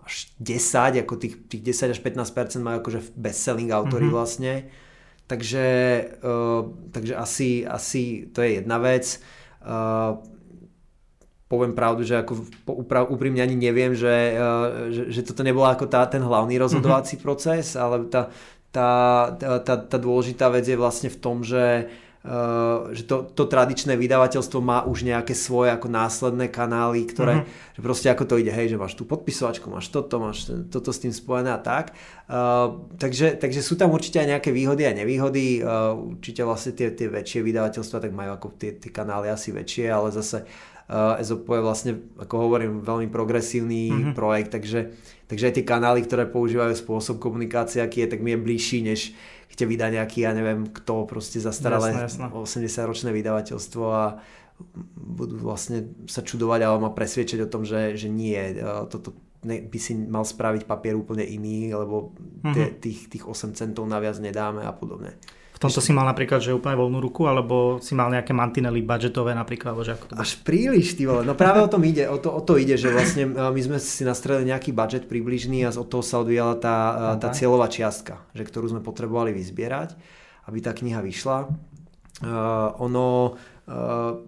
až 10, ako tých, tých 10 až 15% majú akože best-selling autory mm-hmm. vlastne. Takže, uh, takže asi, asi to je jedna vec. Uh, poviem pravdu, že ako úprimne ani neviem, že, uh, že, že toto nebola ako tá, ten hlavný rozhodovací mm-hmm. proces, ale tá, tá, tá, tá dôležitá vec je vlastne v tom, že Uh, že to, to tradičné vydavateľstvo má už nejaké svoje ako následné kanály, ktoré, mm-hmm. že proste ako to ide, hej, že máš tú podpisovačku, máš toto, máš toto s tým spojené a tak. Uh, takže, takže sú tam určite aj nejaké výhody a nevýhody. Uh, určite vlastne tie, tie väčšie vydavateľstva tak majú ako tie, tie kanály asi väčšie, ale zase uh, EZOPO je vlastne, ako hovorím, veľmi progresívny mm-hmm. projekt, takže Takže aj tie kanály, ktoré používajú spôsob komunikácie, aký je, tak mi je bližší, než keď vydá nejaký, ja neviem kto, proste zastaralé 80-ročné vydavateľstvo a budú vlastne sa čudovať alebo ma presviečať o tom, že, že nie, e, toto by si mal spraviť papier úplne iný, lebo mm-hmm. tých, tých 8 centov naviac nedáme a podobne. Tomto si mal napríklad, že úplne voľnú ruku, alebo si mal nejaké mantinely budgetové napríklad, alebo že ako to Až príliš, ty vole. No práve o tom ide, o to, o to ide, že vlastne my sme si nastrelili nejaký budget približný a od toho sa odvíjala tá, tá cieľová čiastka, že ktorú sme potrebovali vyzbierať, aby tá kniha vyšla. Uh, ono, uh,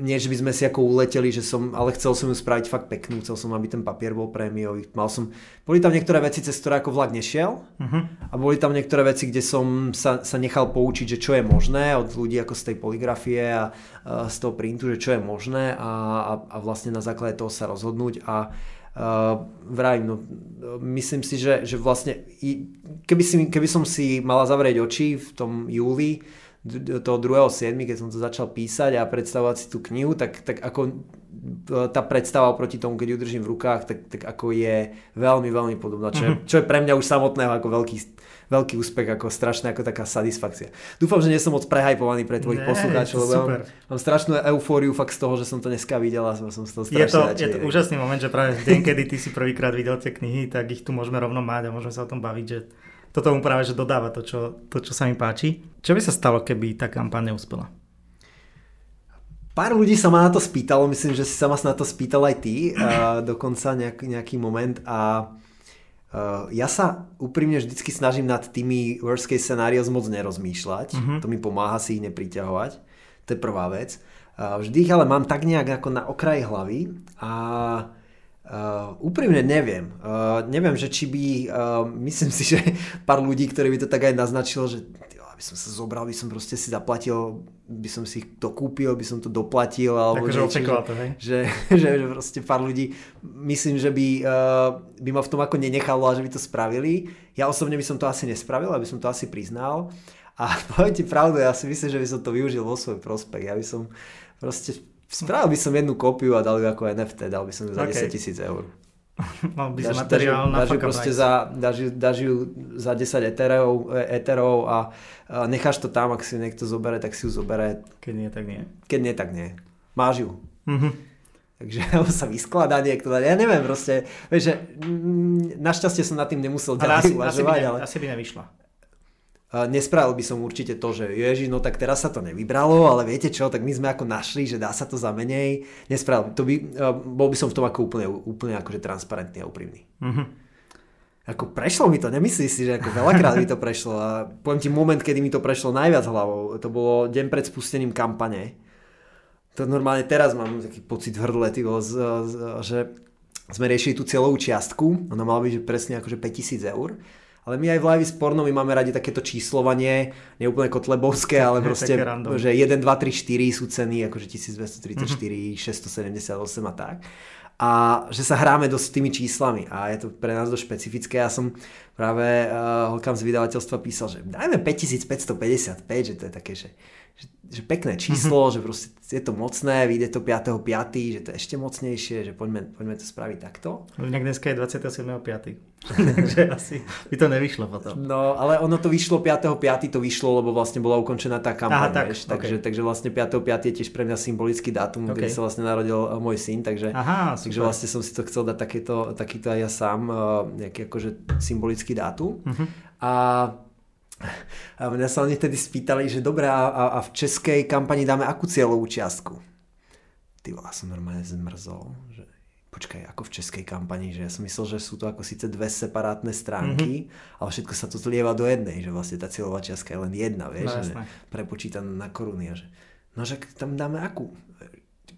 nie, že by sme si ako uleteli, že som, ale chcel som ju spraviť fakt peknú, chcel som, aby ten papier bol prémiový. Mal som, boli tam niektoré veci, cez ktoré ako vlak nešiel uh-huh. a boli tam niektoré veci, kde som sa, sa nechal poučiť, že čo je možné od ľudí ako z tej poligrafie a, a z toho printu, že čo je možné a, a, a vlastne na základe toho sa rozhodnúť a Uh, vrajím, no, myslím si, že, že vlastne keby, si, keby som si mala zavrieť oči v tom júli, toho 2.7., keď som to začal písať a predstavovať si tú knihu, tak, tak ako e, tá predstava oproti tomu, keď ju držím v rukách, tak, tak ako je veľmi, veľmi podobná, čo je, mhm. čo je pre mňa už samotného ako veľký, veľký úspech, ako strašná ako taká satisfakcia. Dúfam, že nie som moc prehajpovaný pre tvojich poslucháčov, lebo mám, mám strašnú eufóriu fakt z toho, že som to dneska videl a som, som z toho strašne je to, je to úžasný moment, že práve v deň, kedy ty si prvýkrát videl tie knihy, tak ich tu môžeme rovno mať a môžeme sa o tom baviť, že toto mu práve že dodáva to čo, to, čo sa mi páči. Čo by sa stalo, keby tá kampaň neúspela? Pár ľudí sa ma na to spýtalo, myslím, že si sa ma na to spýtal aj ty, a [clears throat] dokonca nejak, nejaký moment a uh, ja sa úprimne vždycky snažím nad tými worst case scenarios moc nerozmýšľať, uh-huh. to mi pomáha si ich nepriťahovať, to je prvá vec. Uh, vždy ich ale mám tak nejak ako na okraji hlavy a Uh, úprimne neviem. Uh, neviem, že či by, uh, myslím si, [laughs] že pár ľudí, ktorí by to tak aj naznačilo, že by som sa zobral, by som proste si zaplatil, by som si to kúpil, by som to doplatil, alebo Takže niečo, že, to, hej? Že, [laughs] že, že proste pár ľudí, myslím, že by, uh, by ma v tom ako nenechalo a že by to spravili. Ja osobne by som to asi nespravil, aby som to asi priznal. A [laughs] poviem ti pravdu, ja si myslím, že by som to využil vo svoj prospech. Ja by som proste Spravil by som jednu kópiu a dal ju ako NFT, dal by som ju za okay. 10 tisíc eur. [laughs] Mal by som materiál na dáš, proste za, dáš, dáš ju za 10 eterov, eterov a, a necháš to tam, ak si niekto zobere, tak si ju zobere. Keď nie, tak nie. Keď nie, tak nie. Máš ju. Mm-hmm. Takže [laughs] sa vyskladá niekto, ja neviem proste, vieš, že mm, našťastie som nad tým nemusel ďalej uvažovať. Asi by, ne, ale... asi by nevyšla nespravil by som určite to, že ježi, no tak teraz sa to nevybralo, ale viete čo, tak my sme ako našli, že dá sa to za menej. Nespravil, to by, bol by som v tom ako úplne, úplne akože transparentný a úprimný. Mm-hmm. Ako prešlo mi to, nemyslíš si, že ako veľakrát mi to prešlo a poviem ti moment, kedy mi to prešlo najviac hlavou, to bolo deň pred spustením kampane. To normálne teraz mám taký pocit v hrdle, tyvo, že sme riešili tú celovú čiastku, ona mala byť presne akože 5000 eur ale my aj v live spornom my máme radi takéto číslovanie, neúplne kotlebovské, ale [laughs] proste, že 1, 2, 3, 4 sú ceny, akože 1234, mm-hmm. 678 a tak. A že sa hráme dosť s tými číslami a je to pre nás dosť špecifické. Ja som práve uh, holkám z vydavateľstva písal, že dajme 5555, že to je také, že že, že pekné číslo, mm-hmm. že proste je to mocné, vyjde to 5.5., že to je ešte mocnejšie, že poďme, poďme to spraviť takto. Inak dneska je 27.5. Takže [laughs] asi by to nevyšlo potom. No, ale ono to vyšlo 5.5. to vyšlo, lebo vlastne bola ukončená tá kampaň, Aha, tak, vieš, takže, okay. takže vlastne 5.5. je tiež pre mňa symbolický dátum, okay. kedy sa vlastne narodil eh, môj syn, takže, Aha, takže vlastne som si to chcel dať takéto, takýto aj ja sám, uh, nejaký akože symbolický dátum. Uh-huh. A a mňa sa oni vtedy spýtali, že dobré, a, a v českej kampani dáme akú cieľovú čiastku? Ty ja som normálne zmrzol, že počkaj, ako v českej kampani, že ja som myslel, že sú to ako síce dve separátne stránky, mm-hmm. ale všetko sa to zlieva do jednej, že vlastne tá cieľová čiastka je len jedna, vieš, no, že prepočítaná na koruny a že no že tam dáme akú?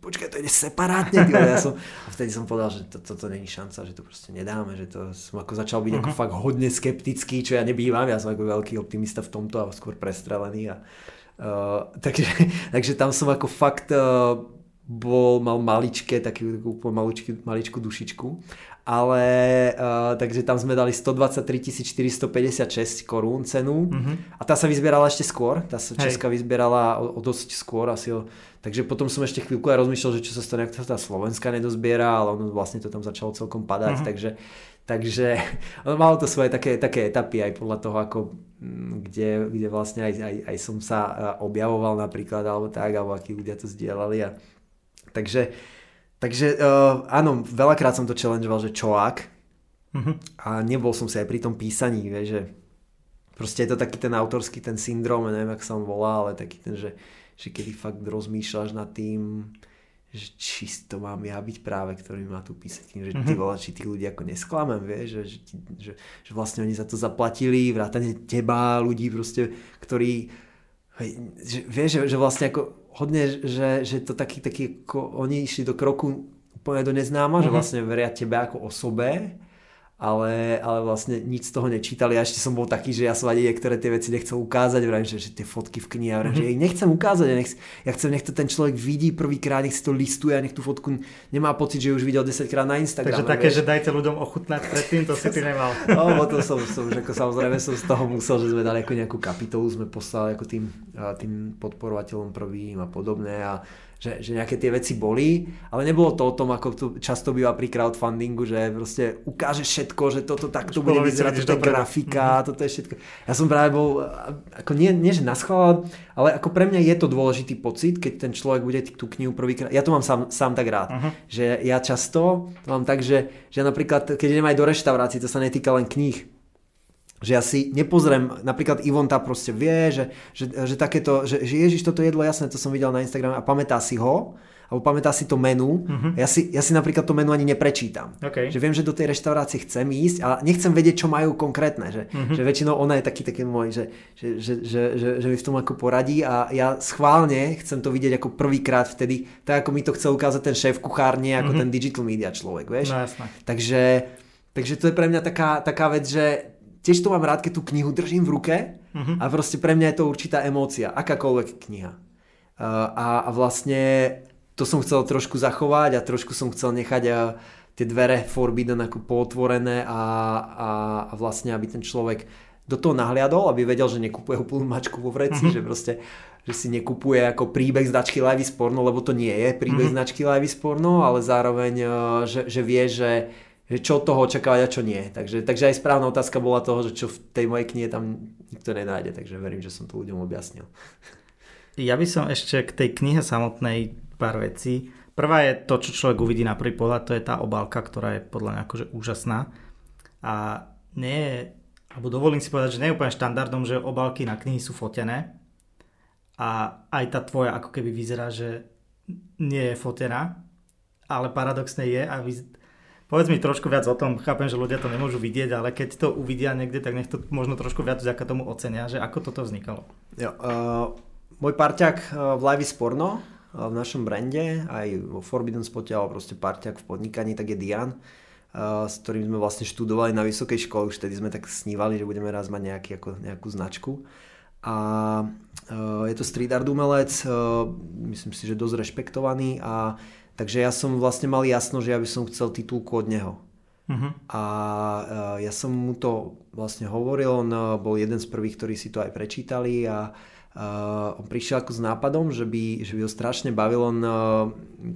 Počkaj, to ide separátne. Ja som, a vtedy som povedal, že to, toto není šanca, že to proste nedáme, že to som ako začal byť uh-huh. ako mhm. fakt hodne skeptický, čo ja nebývam, ja som ako veľký optimista v tomto a skôr prestrelený. A, uh, takže, [laughs] takže tam som ako fakt uh, bol, mal maličké, takú, maličku dušičku ale uh, takže tam sme dali 123 456 korún cenu mm-hmm. a tá sa vyzbierala ešte skôr, tá sa Česka vyzbierala o, o dosť skôr asi o, takže potom som ešte chvíľku aj rozmýšľal, že čo sa stane, ak tá Slovenska nedozbiera, ale ono vlastne to tam začalo celkom padať, mm-hmm. takže Takže [laughs] ono malo to svoje také, také etapy aj podľa toho, ako, mm, kde, kde vlastne aj, aj, aj som sa e, objavoval napríklad, alebo tak, alebo akí ľudia to zdieľali. A, takže Takže uh, áno, veľakrát som to challengeoval, že čo ak. Uh-huh. A nebol som si aj pri tom písaní, vieš, že proste je to taký ten autorský ten syndrom, neviem, ak sa on volá, ale taký ten, že, že kedy fakt rozmýšľaš nad tým, že či to mám ja byť práve, ktorý má tu písať, že ty mhm. vole, či tí ľudia ako nesklamem, vieš, že, že, že, že vlastne oni za to zaplatili, vrátane teba, ľudí proste, ktorí že, vieš, že, že vlastne ako hodne, že, že to taký, taký ako oni išli do kroku úplne do neznáma, mm-hmm. že mhm. vlastne veria tebe ako osobe ale, ale vlastne nič z toho nečítali. Ja ešte som bol taký, že ja som ani niektoré tie veci nechcel ukázať, vrajím, že, že tie fotky v knihe, vrajím, mm-hmm. že ich nechcem ukázať, ja, nech, ja chcem, nech to ten človek vidí prvýkrát, nech si to listuje a nech tú fotku nemá pocit, že už videl 10 krát na Instagrame. Takže také, vieš. že dajte ľuďom ochutnať predtým, to si ty [laughs] nemal. No, potom som, som že ako samozrejme som z toho musel, že sme dali ako nejakú kapitolu, sme poslali ako tým, tým podporovateľom prvým a podobné a že, že nejaké tie veci boli, ale nebolo to o tom, ako to často býva pri crowdfundingu, že proste ukáže všetko, že toto takto bude vyzerať, toto je grafika, mm-hmm. toto je všetko. Ja som práve bol, ako nie, nie že naschvál, ale ako pre mňa je to dôležitý pocit, keď ten človek bude tú knihu prvýkrát, ja to mám sám, sám tak rád, uh-huh. že ja často mám tak, že, že napríklad, keď idem aj do reštaurácií, to sa netýka len kníh, že ja si nepozriem, napríklad Ivonta proste vie, že, že, že takéto, že, že Ježiš, toto jedlo, jasné, to som videl na Instagrame a pamätá si ho, alebo pamätá si to menu. Uh-huh. Ja, si, ja si napríklad to menu ani neprečítam. Okay. Že viem, že do tej reštaurácie chcem ísť, ale nechcem vedieť, čo majú konkrétne. Že, uh-huh. že väčšinou ona je taký, taký môj, že, že, že, že, že, že mi v tom ako poradí a ja schválne chcem to vidieť ako prvýkrát vtedy, tak ako mi to chce ukázať ten šéf kuchár, nie ako uh-huh. ten digital media človek, vieš. No, jasné. Takže, takže to je pre mňa taká, taká vec, že tiež to mám rád, keď tú knihu držím v ruke uh-huh. a proste pre mňa je to určitá emócia, akákoľvek kniha. Uh, a, a vlastne to som chcel trošku zachovať a trošku som chcel nechať uh, tie dvere Forbidden ako pootvorené a, a, a vlastne, aby ten človek do toho nahliadol, aby vedel, že nekupuje úplnú mačku vo vreci, uh-huh. že proste že si nekupuje ako príbeh značky Live Porno, lebo to nie je príbeh uh-huh. značky Live Porno, ale zároveň, uh, že, že vie, že, že čo od toho očakávať a čo nie. Takže, takže aj správna otázka bola toho, že čo v tej mojej knihe tam nikto nenájde, takže verím, že som to ľuďom objasnil. Ja by som ešte k tej knihe samotnej pár vecí. Prvá je to, čo človek uvidí na prvý pohľad, to je tá obálka, ktorá je podľa mňa akože úžasná. A nie je, alebo dovolím si povedať, že nie je úplne štandardom, že obálky na knihy sú fotené. A aj tá tvoja ako keby vyzerá, že nie je fotená, ale paradoxne je a vy, Povedz mi trošku viac o tom, chápem, že ľudia to nemôžu vidieť, ale keď to uvidia niekde, tak nech to možno trošku viac vďaka tomu ocenia, že ako toto vznikalo. Jo, uh, môj parťak uh, v Live Sporno, uh, v našom brande, aj vo Forbidden Spote, alebo proste parťak v podnikaní, tak je Dian, uh, s ktorým sme vlastne študovali na vysokej škole, už tedy sme tak snívali, že budeme raz mať nejaký, ako, nejakú značku. A uh, je to street art umelec, uh, myslím si, že dosť rešpektovaný a Takže ja som vlastne mal jasno, že ja by som chcel titulku od neho. Uh-huh. A uh, ja som mu to vlastne hovoril, on uh, bol jeden z prvých, ktorí si to aj prečítali a uh, on prišiel ako s nápadom, že by, že by ho strašne bavilo, on uh,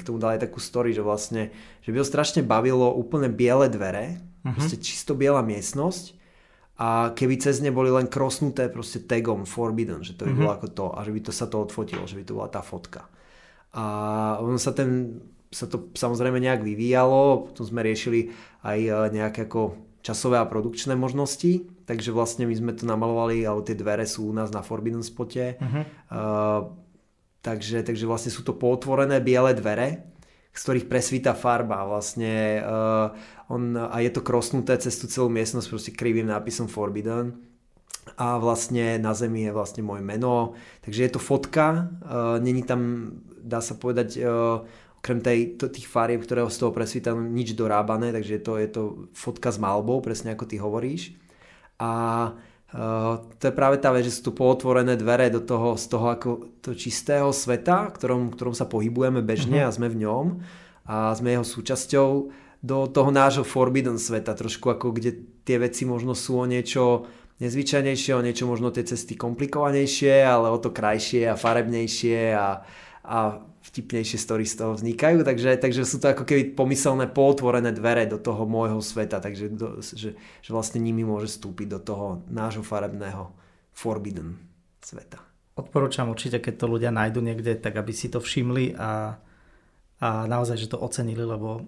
k tomu dal aj takú story, že vlastne, že by ho strašne bavilo úplne biele dvere, uh-huh. proste čisto biela miestnosť a keby cez ne boli len krosnuté proste tagom Forbidden, že to by uh-huh. bolo ako to a že by to sa to odfotilo, že by to bola tá fotka. A on sa ten sa to samozrejme nejak vyvíjalo, potom sme riešili aj e, nejaké ako časové a produkčné možnosti, takže vlastne my sme to namalovali, alebo tie dvere sú u nás na Forbidden spote, uh-huh. uh, takže, takže vlastne sú to potvorené biele dvere, z ktorých presvíta farba vlastne uh, on, a je to krosnuté cez tú celú miestnosť proste krivým nápisom Forbidden a vlastne na zemi je vlastne moje meno, takže je to fotka, uh, není tam, dá sa povedať, uh, okrem tej, to, tých farieb, ktoré z toho presvítajú, nič dorábané, takže je to, je to fotka s malbou, presne ako ty hovoríš. A uh, to je práve tá vec, že sú tu pootvorené dvere do toho, z toho ako to čistého sveta, ktorom, ktorom sa pohybujeme bežne uh-huh. a sme v ňom a sme jeho súčasťou do toho nášho Forbidden sveta, trošku ako kde tie veci možno sú o niečo nezvyčajnejšie, o niečo možno tie cesty komplikovanejšie, ale o to krajšie a farebnejšie a, a vtipnejšie story z toho vznikajú, takže, takže sú to ako keby pomyselné pootvorené dvere do toho môjho sveta, takže do, že, že vlastne nimi môže vstúpiť do toho nášho farebného forbidden sveta. Odporúčam určite, keď to ľudia nájdu niekde, tak aby si to všimli a, a naozaj, že to ocenili, lebo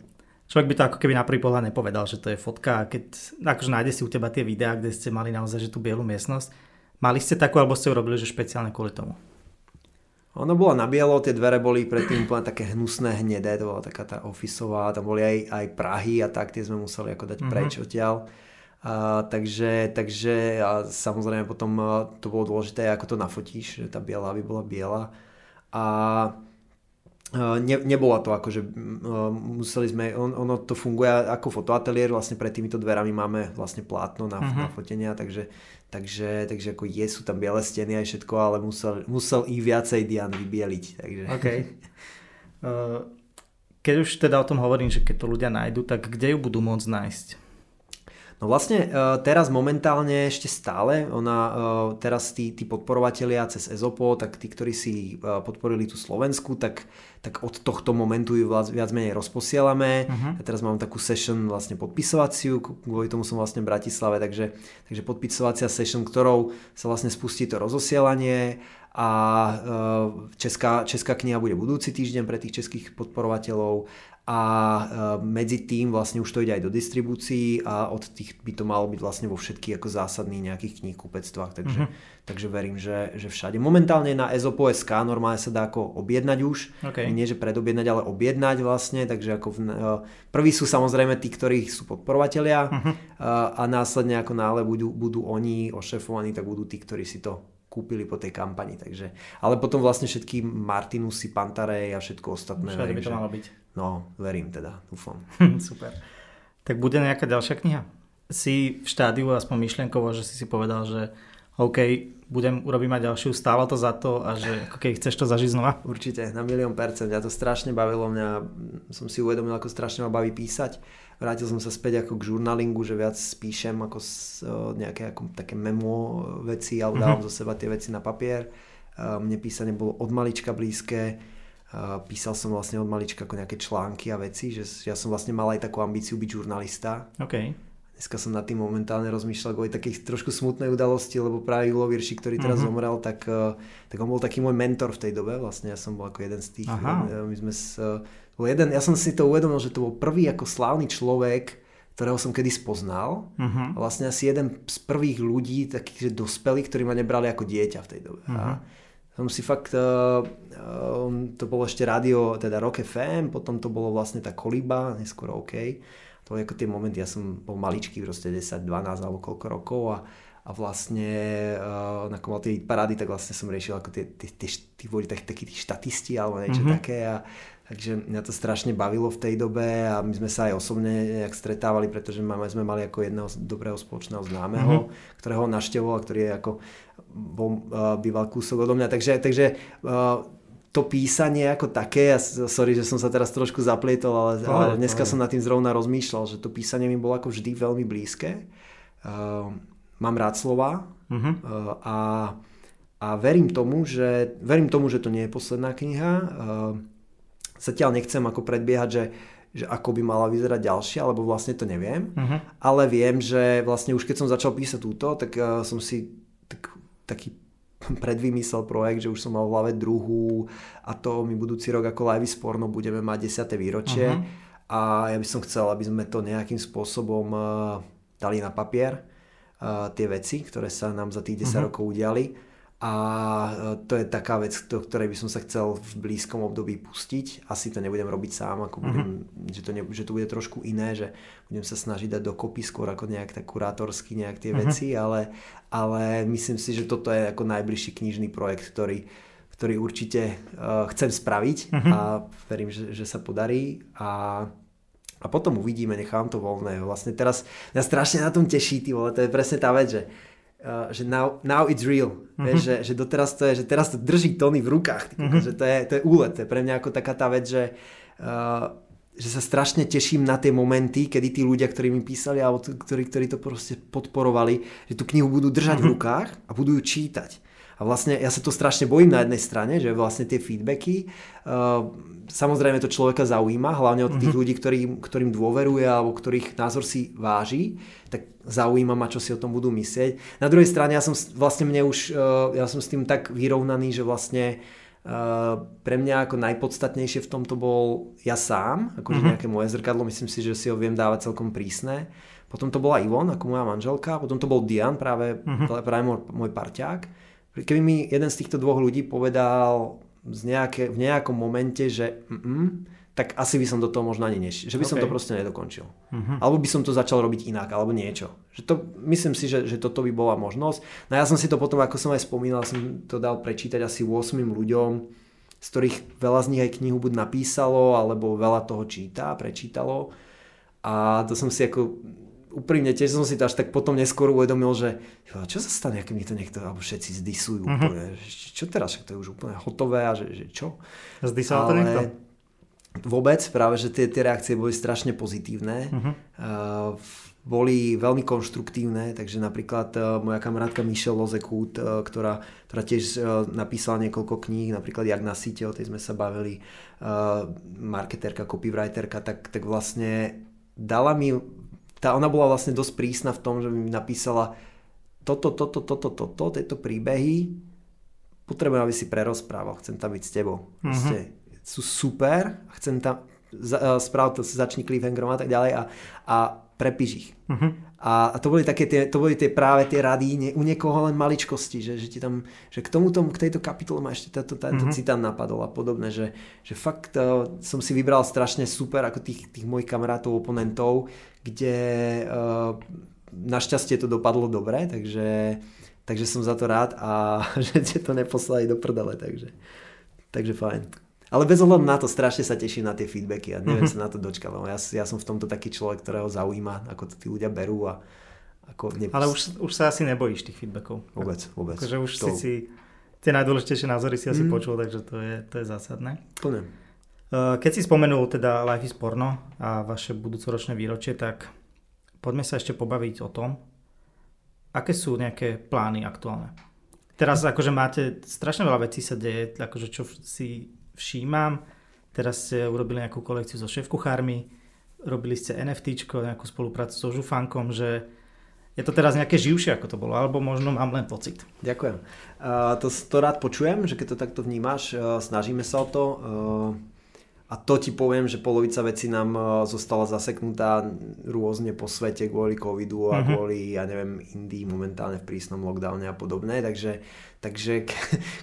Človek by to ako keby na prvý pohľad nepovedal, že to je fotka keď akože nájde si u teba tie videá, kde ste mali naozaj že tú bielu miestnosť, mali ste takú alebo ste ju robili, že špeciálne kvôli tomu? Ono bolo na bielo, tie dvere boli predtým úplne také hnusné, hnedé, to bola taká tá ofisová, tam boli aj, aj Prahy a tak, tie sme museli ako dať mm-hmm. preč odtiaľ. A, takže, takže a samozrejme potom to bolo dôležité, ako to nafotíš, že tá biela by bola biela. A ne, nebola to že museli sme, on, ono to funguje ako fotoateliér, vlastne pred týmito dverami máme vlastne plátno na, uh-huh. na fotenia, takže, takže, takže ako je, sú tam biele steny aj všetko, ale musel, musel ich viacej Dian vybieliť. Takže. Okay. Keď už teda o tom hovorím, že keď to ľudia nájdu, tak kde ju budú môcť nájsť? No vlastne uh, teraz momentálne ešte stále, ona uh, teraz tí, tí podporovatelia cez EZOPO, tak tí, ktorí si uh, podporili tú Slovensku, tak, tak od tohto momentu ju viac menej rozposielame. Uh-huh. Ja teraz mám takú session vlastne podpisovaciu, kvôli tomu som vlastne v Bratislave, takže, takže podpisovacia session, ktorou sa vlastne spustí to rozosielanie a česká, česká kniha bude budúci týždeň pre tých českých podporovateľov a e, medzi tým vlastne už to ide aj do distribúcií a od tých by to malo byť vlastne vo všetkých ako zásadných nejakých kníh kúpectvách, takže, mm-hmm. takže verím, že, že všade. Momentálne na ezopo.sk normálne sa dá ako objednať už, okay. nie že predobjednať, ale objednať vlastne, takže ako v, e, prví sú samozrejme tí, ktorí sú podporovatelia mm-hmm. a, následne ako nále budú, budú oni ošefovaní, tak budú tí, ktorí si to kúpili po tej kampani. Takže, ale potom vlastne všetky Martinusy, Pantare a všetko ostatné. Všade by to malo byť. No, verím teda, dúfam. [laughs] Super. Tak bude nejaká ďalšia kniha? Si v štádiu aspoň myšlienkovo, že si si povedal, že OK, budem, urobím aj ďalšiu, stálo to za to a že ako keď chceš to zažiť znova? [laughs] Určite, na milión percent. Mňa to strašne bavilo, mňa som si uvedomil, ako strašne ma baví písať. Vrátil som sa späť ako k žurnalingu, že viac píšem ako z, nejaké ako, také memo veci, alebo dávam mm-hmm. zo seba tie veci na papier. Mne písanie bolo od malička blízke písal som vlastne od malička ako nejaké články a veci, že ja som vlastne mal aj takú ambíciu byť žurnalista. Okay. Dneska som nad tým momentálne rozmýšľal kvôli takej trošku smutnej udalosti, lebo práve Julo Virši, ktorý teraz uh-huh. zomrel, tak, e, tak on bol taký môj mentor v tej dobe, vlastne ja som bol ako jeden z tých, Aha. E, my sme s, e, bol jeden, ja som si to uvedomil, že to bol prvý ako slávny človek, ktorého som kedy spoznal. Uh-huh. A vlastne asi jeden z prvých ľudí, takých, že dospelých, ktorí ma nebrali ako dieťa v tej dobe. Uh-huh. A som si fakt, uh, uh, to bolo ešte rádio, teda Rock FM, potom to bolo vlastne tá kolíba, neskôr OK. To boli ako tie momenty, ja som bol maličký, proste 10, 12 alebo koľko rokov a, a vlastne uh, na mal tie parády, tak vlastne som riešil ako tie, tie, tie, tie, tie, takí tí štatisti alebo niečo mm-hmm. také a Takže mňa to strašne bavilo v tej dobe a my sme sa aj osobne nejak stretávali, pretože máme, sme mali ako jedného dobrého spoločného známeho, mm-hmm. ktorého naštevoval, ktorý je ako bol, uh, býval kúsok odo mňa. Takže, takže uh, to písanie ako také, ja, sorry, že som sa teraz trošku zaplietol, ale, ale dneska som nad tým zrovna rozmýšľal, že to písanie mi bolo ako vždy veľmi blízke. Uh, mám rád slova mm-hmm. uh, a, a verím tomu, že, verím tomu, že to nie je posledná kniha. Uh, zatiaľ nechcem ako predbiehať, že, že ako by mala vyzerať ďalšia, lebo vlastne to neviem. Uh-huh. Ale viem, že vlastne už keď som začal písať túto, tak uh, som si tak, taký predvymyslel projekt, že už som mal v hlave druhú a to my budúci rok ako Live Sporno budeme mať 10. výročie uh-huh. a ja by som chcel, aby sme to nejakým spôsobom uh, dali na papier uh, tie veci, ktoré sa nám za tých 10 uh-huh. rokov udiali a e, to je taká vec, do ktorej by som sa chcel v blízkom období pustiť. Asi to nebudem robiť sám, ako budem, mm-hmm. že, to ne, že to bude trošku iné, že budem sa snažiť dať dokopy skôr ako nejak tak kurátorsky nejak tie mm-hmm. veci, ale, ale myslím si, že toto je ako najbližší knižný projekt, ktorý, ktorý určite uh, chcem spraviť mm-hmm. a verím, že, že sa podarí a a potom uvidíme, nechám to voľné. Vlastne teraz mňa strašne na tom teší, ty vole, to je presne tá vec, že Uh, že now, now it's real, mm-hmm. vieš, že, že doteraz to je, že teraz to drží Tony v rukách, mm-hmm. že to je, to je úlet, to je pre mňa ako taká tá vec, že, uh, že sa strašne teším na tie momenty, kedy tí ľudia, ktorí mi písali alebo ktorí, ktorí to proste podporovali, že tú knihu budú držať mm-hmm. v rukách a budú ju čítať. A vlastne ja sa to strašne bojím na jednej strane, že vlastne tie feedbacky, uh, samozrejme to človeka zaujíma, hlavne od tých mm-hmm. ľudí, ktorým, ktorým dôveruje alebo ktorých názor si váži, tak zaujíma ma, čo si o tom budú myslieť. Na druhej strane ja som vlastne mne už, uh, ja som s tým tak vyrovnaný, že vlastne pre mňa ako najpodstatnejšie v tomto bol ja sám, akože uh-huh. nejaké moje zrkadlo, myslím si, že si ho viem dávať celkom prísne. Potom to bola Ivon, ako moja manželka, potom to bol Dian, práve, uh-huh. práve môj, môj parťák. Keby mi jeden z týchto dvoch ľudí povedal z nejaké, v nejakom momente, že mm, tak asi by som do toho možno ani nešiel. Že by okay. som to proste nedokončil. Uh-huh. Alebo by som to začal robiť inak, alebo niečo. Že to, myslím si, že, že toto by bola možnosť. No ja som si to potom, ako som aj spomínal, som to dal prečítať asi 8 ľuďom, z ktorých veľa z nich aj knihu buď napísalo, alebo veľa toho číta, prečítalo. A to som si ako úprimne tiež som si to až tak potom neskôr uvedomil, že čo sa stane, ak mi to niekto, alebo všetci zdisujú uh-huh. úplne, čo teraz, to je už úplne hotové a že, že čo? Zdysoval to niekto? Vôbec, práve, že tie, tie reakcie boli strašne pozitívne. Uh-huh. Uh, boli veľmi konštruktívne, takže napríklad uh, moja kamarátka Michelle Lozekut, uh, ktorá, ktorá tiež uh, napísala niekoľko kníh, napríklad Jak na síte, o tej sme sa bavili, uh, marketerka, copywriterka, tak, tak vlastne dala mi, tá, ona bola vlastne dosť prísna v tom, že mi napísala toto, toto, toto, toto, tieto príbehy, potrebujem, aby si prerozprával, chcem tam byť s tebou. Uh-huh sú super, chcem tam za, sprav to, začni cliffhangerom a tak ďalej a, a prepíš ich. Uh-huh. A, a to boli také tie, to boli tie práve tie rady nie, u niekoho len maličkosti, že, že ti tam, že k tomuto, k tejto kapitole ma ešte tento, tento uh-huh. citán napadol a podobné, že, že fakt uh, som si vybral strašne super ako tých, tých mojich kamarátov, oponentov, kde uh, našťastie to dopadlo dobre, takže, takže som za to rád a [laughs] že ti to neposlali do prdele, takže, takže fajn. Ale bez ohľadu na to strašne sa teším na tie feedbacky a neviem mm-hmm. sa na to dočkať, lebo ja, ja som v tomto taký človek, ktorého zaujíma, ako to tí ľudia berú a ako... Nepos... Ale už, už sa asi nebojíš tých feedbackov. Vôbec, vôbec. Takže už to... si si tie najdôležitejšie názory si asi mm. počul, takže to je, to je zásadné. Plne. Uh, keď si spomenul teda Life is Porno a vaše budúcoročné výročie, tak poďme sa ešte pobaviť o tom, aké sú nejaké plány aktuálne. Teraz akože máte, strašne veľa vecí sa deje, akože čo si všímam. Teraz ste urobili nejakú kolekciu so šéf-kuchármi, robili ste NFT, nejakú spoluprácu so Žufankom, že je to teraz nejaké živšie, ako to bolo, alebo možno mám len pocit. Ďakujem. Uh, to, to rád počujem, že keď to takto vnímaš, uh, snažíme sa o to. Uh, a to ti poviem, že polovica vecí nám e, zostala zaseknutá rôzne po svete kvôli covidu a mm-hmm. kvôli, ja neviem, Indii momentálne v prísnom lockdowne a podobné. Takže, takže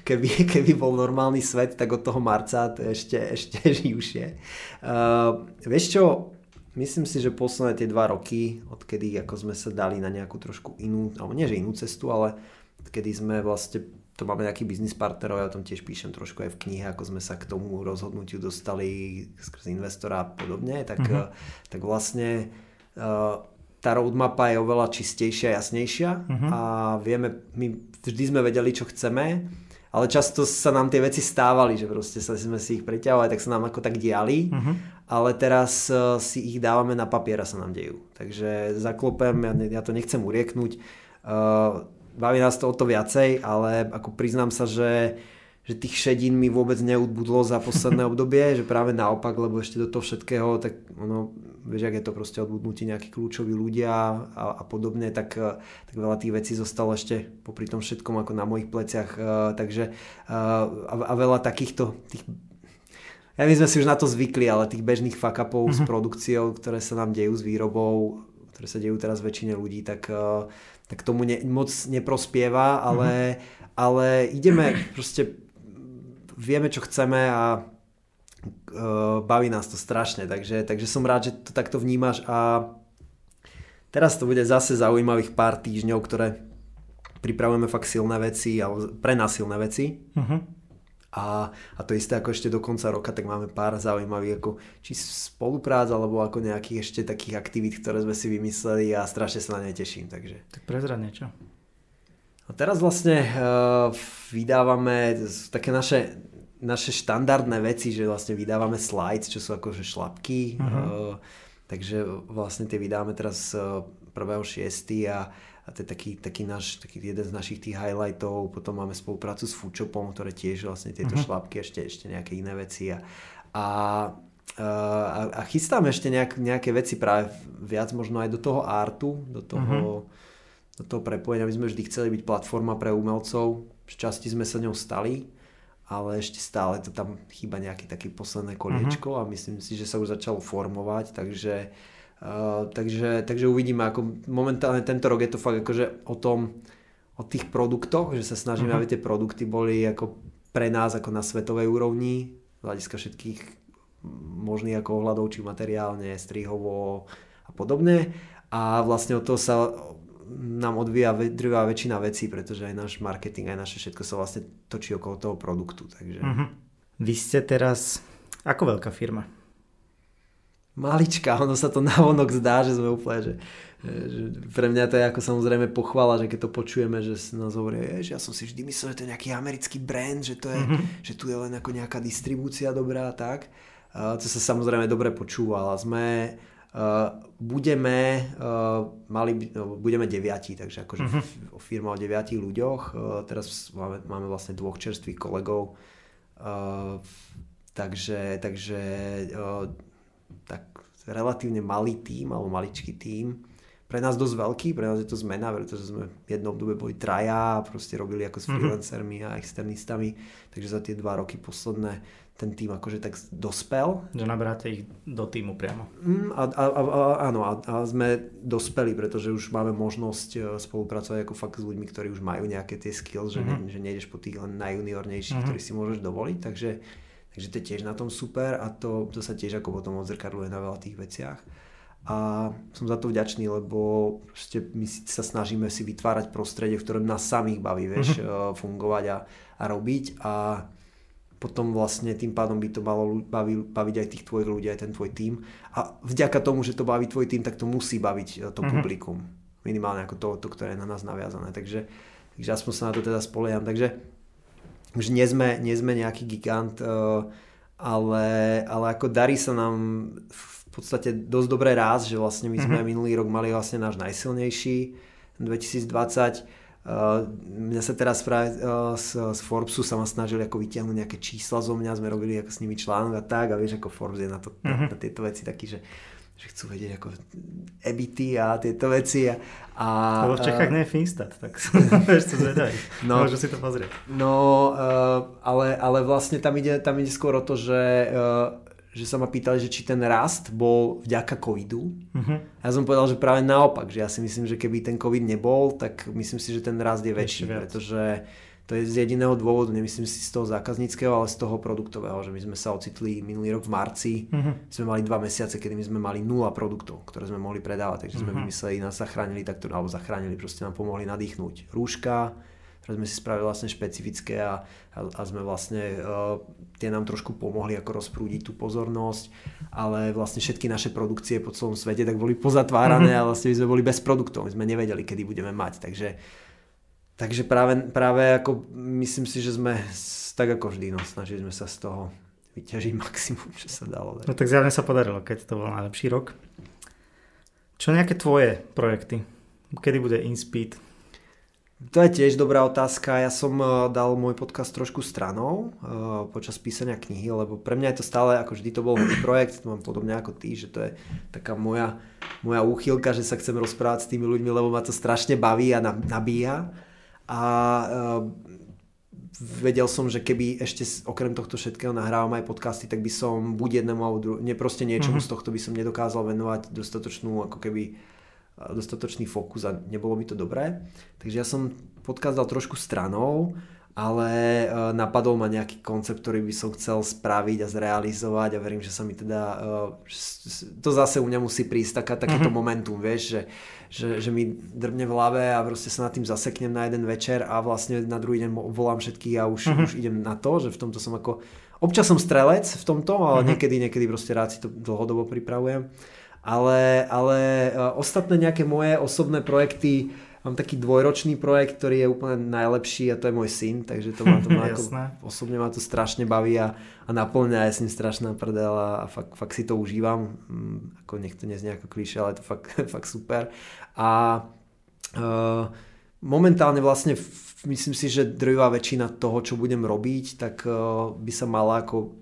keby, keby bol normálny svet, tak od toho marca to ešte, ešte [laughs] živšie. Uh, vieš čo, myslím si, že posledné tie dva roky, odkedy ako sme sa dali na nejakú trošku inú, alebo nie že inú cestu, ale kedy sme vlastne to máme nejaký biznis partnerov, ja o tom tiež píšem trošku aj v knihe, ako sme sa k tomu rozhodnutiu dostali skrz investora a podobne, tak, mm-hmm. tak vlastne uh, tá roadmapa je oveľa čistejšia jasnejšia mm-hmm. a vieme, my vždy sme vedeli, čo chceme, ale často sa nám tie veci stávali, že proste sa sme si ich preťahovali, tak sa nám ako tak diali, mm-hmm. ale teraz uh, si ich dávame na papier a sa nám dejú. Takže zaklopem, ja, ja to nechcem urieknúť, uh, baví nás to o to viacej, ale ako priznám sa, že, že tých šedín mi vôbec neudbudlo za posledné [laughs] obdobie, že práve naopak, lebo ešte do toho všetkého, tak ono, vieš, ak je to proste odbudnutí nejakí kľúčoví ľudia a, a podobne, tak, tak veľa tých vecí zostalo ešte popri tom všetkom ako na mojich pleciach, uh, takže uh, a, a veľa takýchto tých ja my sme si už na to zvykli, ale tých bežných fuck mm-hmm. s mhm. produkciou, ktoré sa nám dejú s výrobou, ktoré sa dejú teraz väčšine ľudí, tak uh, tak tomu ne, moc neprospieva, ale, mm-hmm. ale ideme proste, vieme čo chceme a uh, baví nás to strašne, takže, takže som rád, že to takto vnímaš a teraz to bude zase zaujímavých pár týždňov, ktoré pripravujeme fakt silné veci, alebo pre nás silné veci. Mm-hmm. A, a to isté ako ešte do konca roka, tak máme pár zaujímavých ako či spoluprác, alebo ako nejakých ešte takých aktivít, ktoré sme si vymysleli a strašne sa na ne teším. Takže. Tak prezrad niečo. A teraz vlastne uh, vydávame také naše, naše štandardné veci, že vlastne vydávame slides, čo sú akože šlapky. Uh-huh. Uh, takže vlastne tie vydáme teraz uh, 1.6. a a to je taký, taký, náš, taký jeden z našich tých highlightov. Potom máme spoluprácu s Foodshopom, ktoré tiež vlastne tieto uh-huh. šlapky, ešte, ešte nejaké iné veci. A, a, a, a chystáme ešte nejak, nejaké veci práve viac možno aj do toho artu, do toho, uh-huh. do toho prepojenia. My sme vždy chceli byť platforma pre umelcov. V časti sme sa ňou stali, ale ešte stále to tam chýba nejaké také posledné koliečko uh-huh. a myslím si, že sa už začalo formovať, takže, uh, takže, takže uvidíme, ako momentálne tento rok je to fakt akože o tom, o tých produktoch, že sa snažíme, uh-huh. aby tie produkty boli ako pre nás ako na svetovej úrovni, z hľadiska všetkých možných ako ohľadov, či materiálne, strihovo a podobne. A vlastne od toho sa nám odvíja drvá väčšina vecí, pretože aj náš marketing, aj naše všetko sa vlastne točí okolo toho produktu. Takže... Uh-huh. Vy ste teraz ako veľká firma? Malička, ono sa to navonok zdá, že sme úplne, že, že pre mňa to je ako samozrejme pochvala, že keď to počujeme, že nás hovorí, že ja som si vždy myslel, že to je nejaký americký brand, že, to je, uh-huh. že tu je len ako nejaká distribúcia dobrá a tak. Uh, to sa samozrejme dobre počúva, ale sme Uh, budeme, uh, mali, no, budeme deviatí, takže akože uh-huh. firma o deviatich ľuďoch. Uh, teraz máme, máme vlastne dvoch čerstvých kolegov. Uh, takže takže uh, tak relatívne malý tím alebo maličký tím. Pre nás dosť veľký, pre nás je to zmena, pretože sme v jednom obdobie boli traja, proste robili ako s freelancermi a externistami, takže za tie dva roky posledné ten tým akože tak dospel. Že nabráte ich do týmu priamo. Mm, a, a, a, áno, a, a sme dospeli, pretože už máme možnosť e, spolupracovať ako fakt s ľuďmi, ktorí už majú nejaké tie skills, mm-hmm. že, ne, že nejdeš po tých len najjuniornejších, mm-hmm. ktorí si môžeš dovoliť, takže, takže to je tiež na tom super a to, to sa tiež ako potom odzrkadluje na veľa tých veciach. A som za to vďačný, lebo my sa snažíme si vytvárať prostredie, v ktorom nás samých baví, [laughs] vieš, mm-hmm. fungovať a, a robiť a potom vlastne tým pádom by to malo baviť, baviť aj tých tvojich ľudí, aj ten tvoj tím. A vďaka tomu, že to baví tvoj tým, tak to musí baviť e, to mm-hmm. publikum. Minimálne ako to, to, ktoré je na nás naviazané. Takže, takže aspoň sa na to teda spolieham. Takže už nie sme, nie sme nejaký gigant, e, ale, ale ako darí sa nám v podstate dosť dobré ráz, že vlastne my sme mm-hmm. minulý rok mali vlastne náš najsilnejší 2020 Uh, mňa sa teraz práve uh, z, z Forbesu sa ma snažili ako vytiahnuť nejaké čísla zo mňa, sme robili ako s nimi článok a tak a vieš ako Forbes je na, to, na, mhm. na tieto veci taký, že, že chcú vedieť ako EBITy a tieto veci. A, a, Lebo v Čechách nie je Finstat, tak [laughs] [laughs] vieš to zvedaj. No, Môžu si to pozrieť. No, uh, ale, ale vlastne tam ide, tam ide skôr o to, že uh, že sa ma pýtali, že či ten rast bol vďaka covidu. Uh-huh. Ja som povedal, že práve naopak, že ja si myslím, že keby ten covid nebol, tak myslím si, že ten rast je väčší, pretože to je z jediného dôvodu, nemyslím si z toho zákazníckého, ale z toho produktového, že my sme sa ocitli minulý rok v marci, uh-huh. sme mali dva mesiace, kedy my sme mali nula produktov, ktoré sme mohli predávať, takže sme uh-huh. vymysleli, nás zachránili takto, alebo zachránili, proste nám pomohli nadýchnuť rúška, ktoré sme si spravili vlastne špecifické a, a, a sme vlastne, uh, tie nám trošku pomohli ako rozprúdiť tú pozornosť, ale vlastne všetky naše produkcie po celom svete tak boli pozatvárané mm-hmm. a vlastne my sme boli bez produktov, my sme nevedeli, kedy budeme mať, takže Takže práve, práve ako myslím si, že sme tak ako vždy, no, snažili sme sa z toho vyťažiť [laughs] maximum, čo sa dalo. No tak zjavne sa podarilo, keď to bol najlepší rok. Čo nejaké tvoje projekty? Kedy bude InSpeed? To je tiež dobrá otázka. Ja som eh, dal môj podcast trošku stranou uh, počas písania knihy, lebo pre mňa je to stále, ako vždy to bol projekt, to mám podobne ako ty, že to je taká moja, moja úchylka, že sa chcem rozprávať s tými ľuďmi, lebo ma to strašne baví a nabíja. A uh, vedel som, že keby ešte okrem tohto všetkého nahrávam aj podcasty, tak by som buď jednému alebo druhé, ne proste niečomu mm-hmm. z tohto by som nedokázal venovať dostatočnú ako keby dostatočný fokus a nebolo by to dobré. Takže ja som podcast dal trošku stranou, ale e, napadol ma nejaký koncept, ktorý by som chcel spraviť a zrealizovať a verím, že sa mi teda e, to zase u mňa musí prísť taká, takéto mm-hmm. momentum, vieš, že, že, že mi drbne v hlave a proste sa nad tým zaseknem na jeden večer a vlastne na druhý deň volám všetkých a už, mm-hmm. už idem na to, že v tomto som ako občas som strelec v tomto, ale mm-hmm. niekedy, niekedy proste rád si to dlhodobo pripravujem ale, ale e, ostatné nejaké moje osobné projekty, mám taký dvojročný projekt, ktorý je úplne najlepší a to je môj syn, takže to ma to má [laughs] ako, osobne ma to strašne baví a, a naplňa, ja s ním strašná prdel a, a fakt, fakt si to užívam, mm, ako nech to neznie ako klíše, ale je to fakt, [laughs] fakt super. A uh, momentálne vlastne myslím si, že drvivá väčšina toho, čo budem robiť, tak uh, by sa mala ako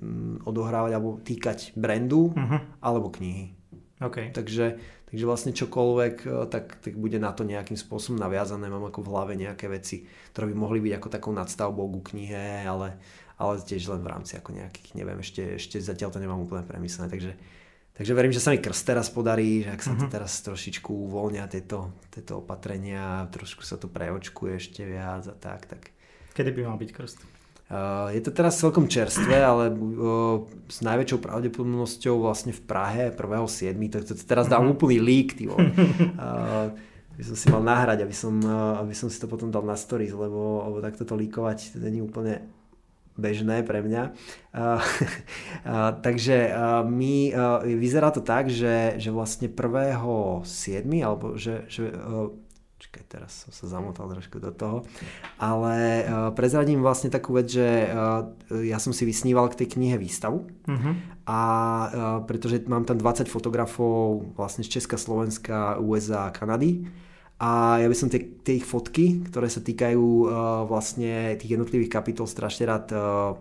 um, odohrávať alebo týkať brandu uh-huh. alebo knihy. Okay. Takže, Takže vlastne čokoľvek, e, tak, tak bude na to nejakým spôsobom naviazané. Mám ako v hlave nejaké veci, ktoré by mohli byť ako takou nadstavbou ku knihe, ale, ale tiež len v rámci ako nejakých, neviem, ešte, ešte zatiaľ to nemám úplne premyslené. Takže, takže verím, že sa mi krst teraz podarí, že ak sa mm-hmm. to mhm. teraz trošičku uvoľnia tieto, tieto opatrenia, trošku sa to preočkuje ešte viac a tak, tak. Kedy by mal byť krst? Uh, je to teraz celkom čerstvé, ale uh, s najväčšou pravdepodobnosťou vlastne v Prahe 1.7. To, to, teraz dám mm-hmm. úplný lík, ty uh, [laughs] by som si mal nahrať, aby som, aby som si to potom dal na stories, lebo, lebo takto to líkovať to není úplne bežné pre mňa. Uh, uh, [laughs] takže uh, my, vyzerá to tak, že, že vlastne 1.7. alebo že, že Čakaj, teraz som sa zamotal trošku do toho. Ale uh, prezradím vlastne takú vec, že uh, ja som si vysníval k tej knihe výstavu. Uh-huh. A uh, pretože mám tam 20 fotografov vlastne z Česka, Slovenska, USA a Kanady. A ja by som tie, tie ich fotky, ktoré sa týkajú uh, vlastne tých jednotlivých kapitol strašne rád uh,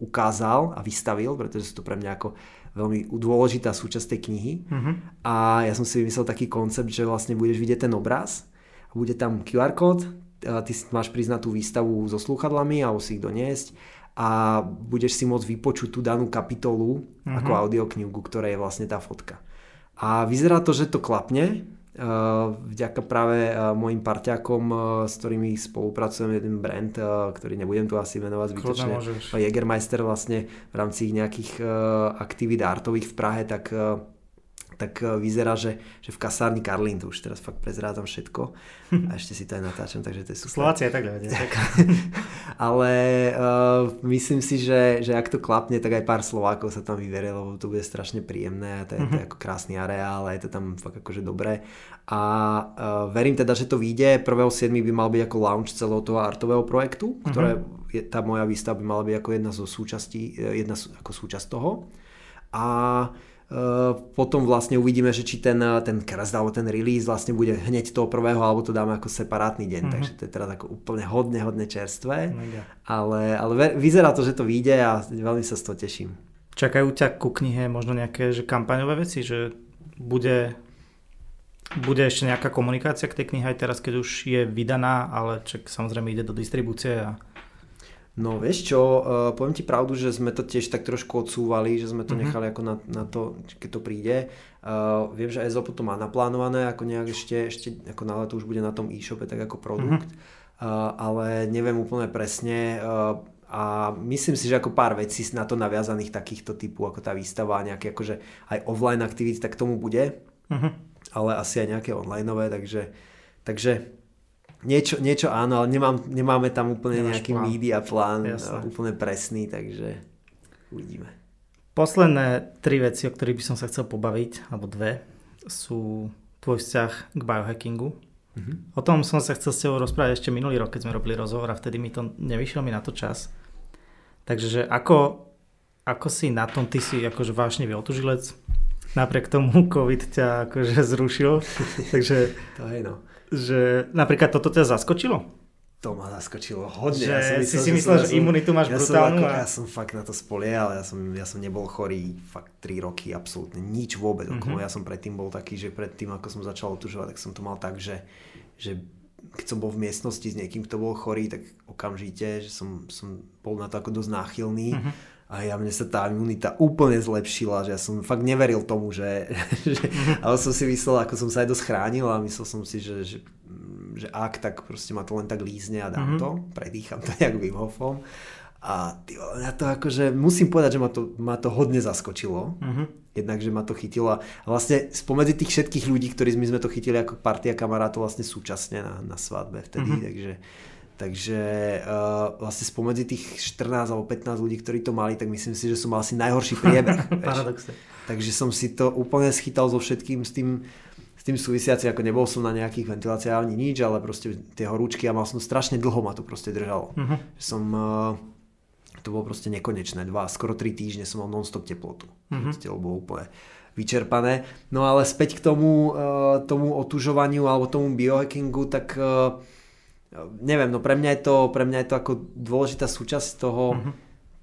ukázal a vystavil, pretože sú to pre mňa ako veľmi dôležitá súčasť tej knihy. Uh-huh. A ja som si vymyslel taký koncept, že vlastne budeš vidieť ten obraz bude tam QR kód, ty máš na tú výstavu so slúchadlami alebo si ich doniesť a budeš si môcť vypočuť tú danú kapitolu uh-huh. ako audioknihu, ktorej je vlastne tá fotka. A vyzerá to, že to klapne, vďaka práve mojim parťákom, s ktorými spolupracujem, jeden brand, ktorý nebudem tu asi menovať zbytočne, Jägermeister vlastne v rámci nejakých aktivít artových v Prahe, tak tak e, vyzerá, že, že v kasárni Karlín, to už teraz fakt prezrádzam všetko a ešte si to aj natáčam, takže to je super. Slováci aj takhle vedia. [laughs] Ale uh, myslím si, že, že ak to klapne, tak aj pár Slovákov sa tam vyverie, lebo to bude strašne príjemné a to je, mm-hmm. to je mhm. ako krásny areál a je to tam fakt akože dobré. A uh, verím teda, že to vyjde. 1.7. by mal byť ako launch celého toho artového projektu, ktoré mm-hmm. je, tá moja výstava by mala byť ako jedna zo súčastí, jedna ako súčasť toho. A Eh, potom vlastne uvidíme, že či ten, ten krst alebo ten release vlastne bude hneď toho prvého, alebo to dáme ako separátny deň, mm-hmm. takže to je teraz ako úplne hodne, hodne čerstvé, ale, ale vyzerá to, že to vyjde a veľmi sa z toho teším. Čakajú ťa ku knihe možno nejaké že kampaňové veci, že bude, bude ešte nejaká komunikácia k tej knihe aj teraz, keď už je vydaná, ale čak samozrejme ide do distribúcie a No vieš čo, uh, poviem ti pravdu, že sme to tiež tak trošku odsúvali, že sme to mm-hmm. nechali ako na, na to, keď to príde. Uh, viem, že EZO to má naplánované, ako nejak ešte, ešte ako na leto už bude na tom e-shope tak ako produkt, mm-hmm. uh, ale neviem úplne presne. Uh, a myslím si, že ako pár vecí na to naviazaných takýchto typu, ako tá výstava a nejaké akože aj offline aktivity, tak tomu bude. Mm-hmm. Ale asi aj nejaké onlineové, takže, takže Niečo, niečo áno, ale nemám, nemáme tam úplne Nemáš nejaký plán. media plán Jasne. úplne presný, takže uvidíme. Posledné tri veci, o ktorých by som sa chcel pobaviť, alebo dve, sú tvoj vzťah k biohackingu. Mm-hmm. O tom som sa chcel s tebou rozprávať ešte minulý rok, keď sme robili rozhovor a vtedy mi to nevyšiel mi na to čas. Takže že ako, ako si na tom, ty si akože vášnevý otužilec, napriek tomu [laughs] COVID ťa akože zrušil, [laughs] takže to je no že napríklad toto ťa zaskočilo? To ma zaskočilo hodne. Že ja som myslel, si si myslel, že, že imunitu máš ja brutálnu? Som ako. Ja som fakt na to spoliehal, ja som, ja som nebol chorý fakt 3 roky, absolútne nič vôbec mm-hmm. Ja som predtým bol taký, že predtým ako som začal otužovať, tak som to mal tak, že, že keď som bol v miestnosti s niekým, kto bol chorý, tak okamžite, že som, som bol na to ako dosť náchylný. Mm-hmm a ja mne sa tá imunita úplne zlepšila, že ja som fakt neveril tomu, že, [laughs] že ale som si myslel, ako som sa aj dosť chránil a myslel som si, že, že, že ak, tak proste ma to len tak lízne a dám mm-hmm. to, predýcham to [laughs] jak Wim Hofom. A ty, ja to akože, musím povedať, že ma to, ma to hodne zaskočilo. Mm-hmm. Jednak, že ma to chytilo. A vlastne spomedzi tých všetkých ľudí, ktorí my sme to chytili ako partia kamarátov vlastne súčasne na, na svadbe vtedy, mm-hmm. takže Takže uh, vlastne spomedzi tých 14 alebo 15 ľudí, ktorí to mali, tak myslím si, že som mal asi najhorší [laughs] priebeh. Takže som si to úplne schytal so všetkým s tým, s tým súvisiaci, ako nebol som na nejakých ventiláciách ani nič, ale proste tie horúčky a mal som strašne dlho ma to proste držalo. Uh-huh. Som, uh, to bolo proste nekonečné, dva, skoro tri týždne som mal non-stop teplotu. Uh-huh. Telo bolo úplne vyčerpané. No ale späť k tomu, uh, tomu otužovaniu alebo tomu biohackingu, tak uh, neviem, no pre mňa je to, pre mňa je to ako dôležitá súčasť toho, uh-huh.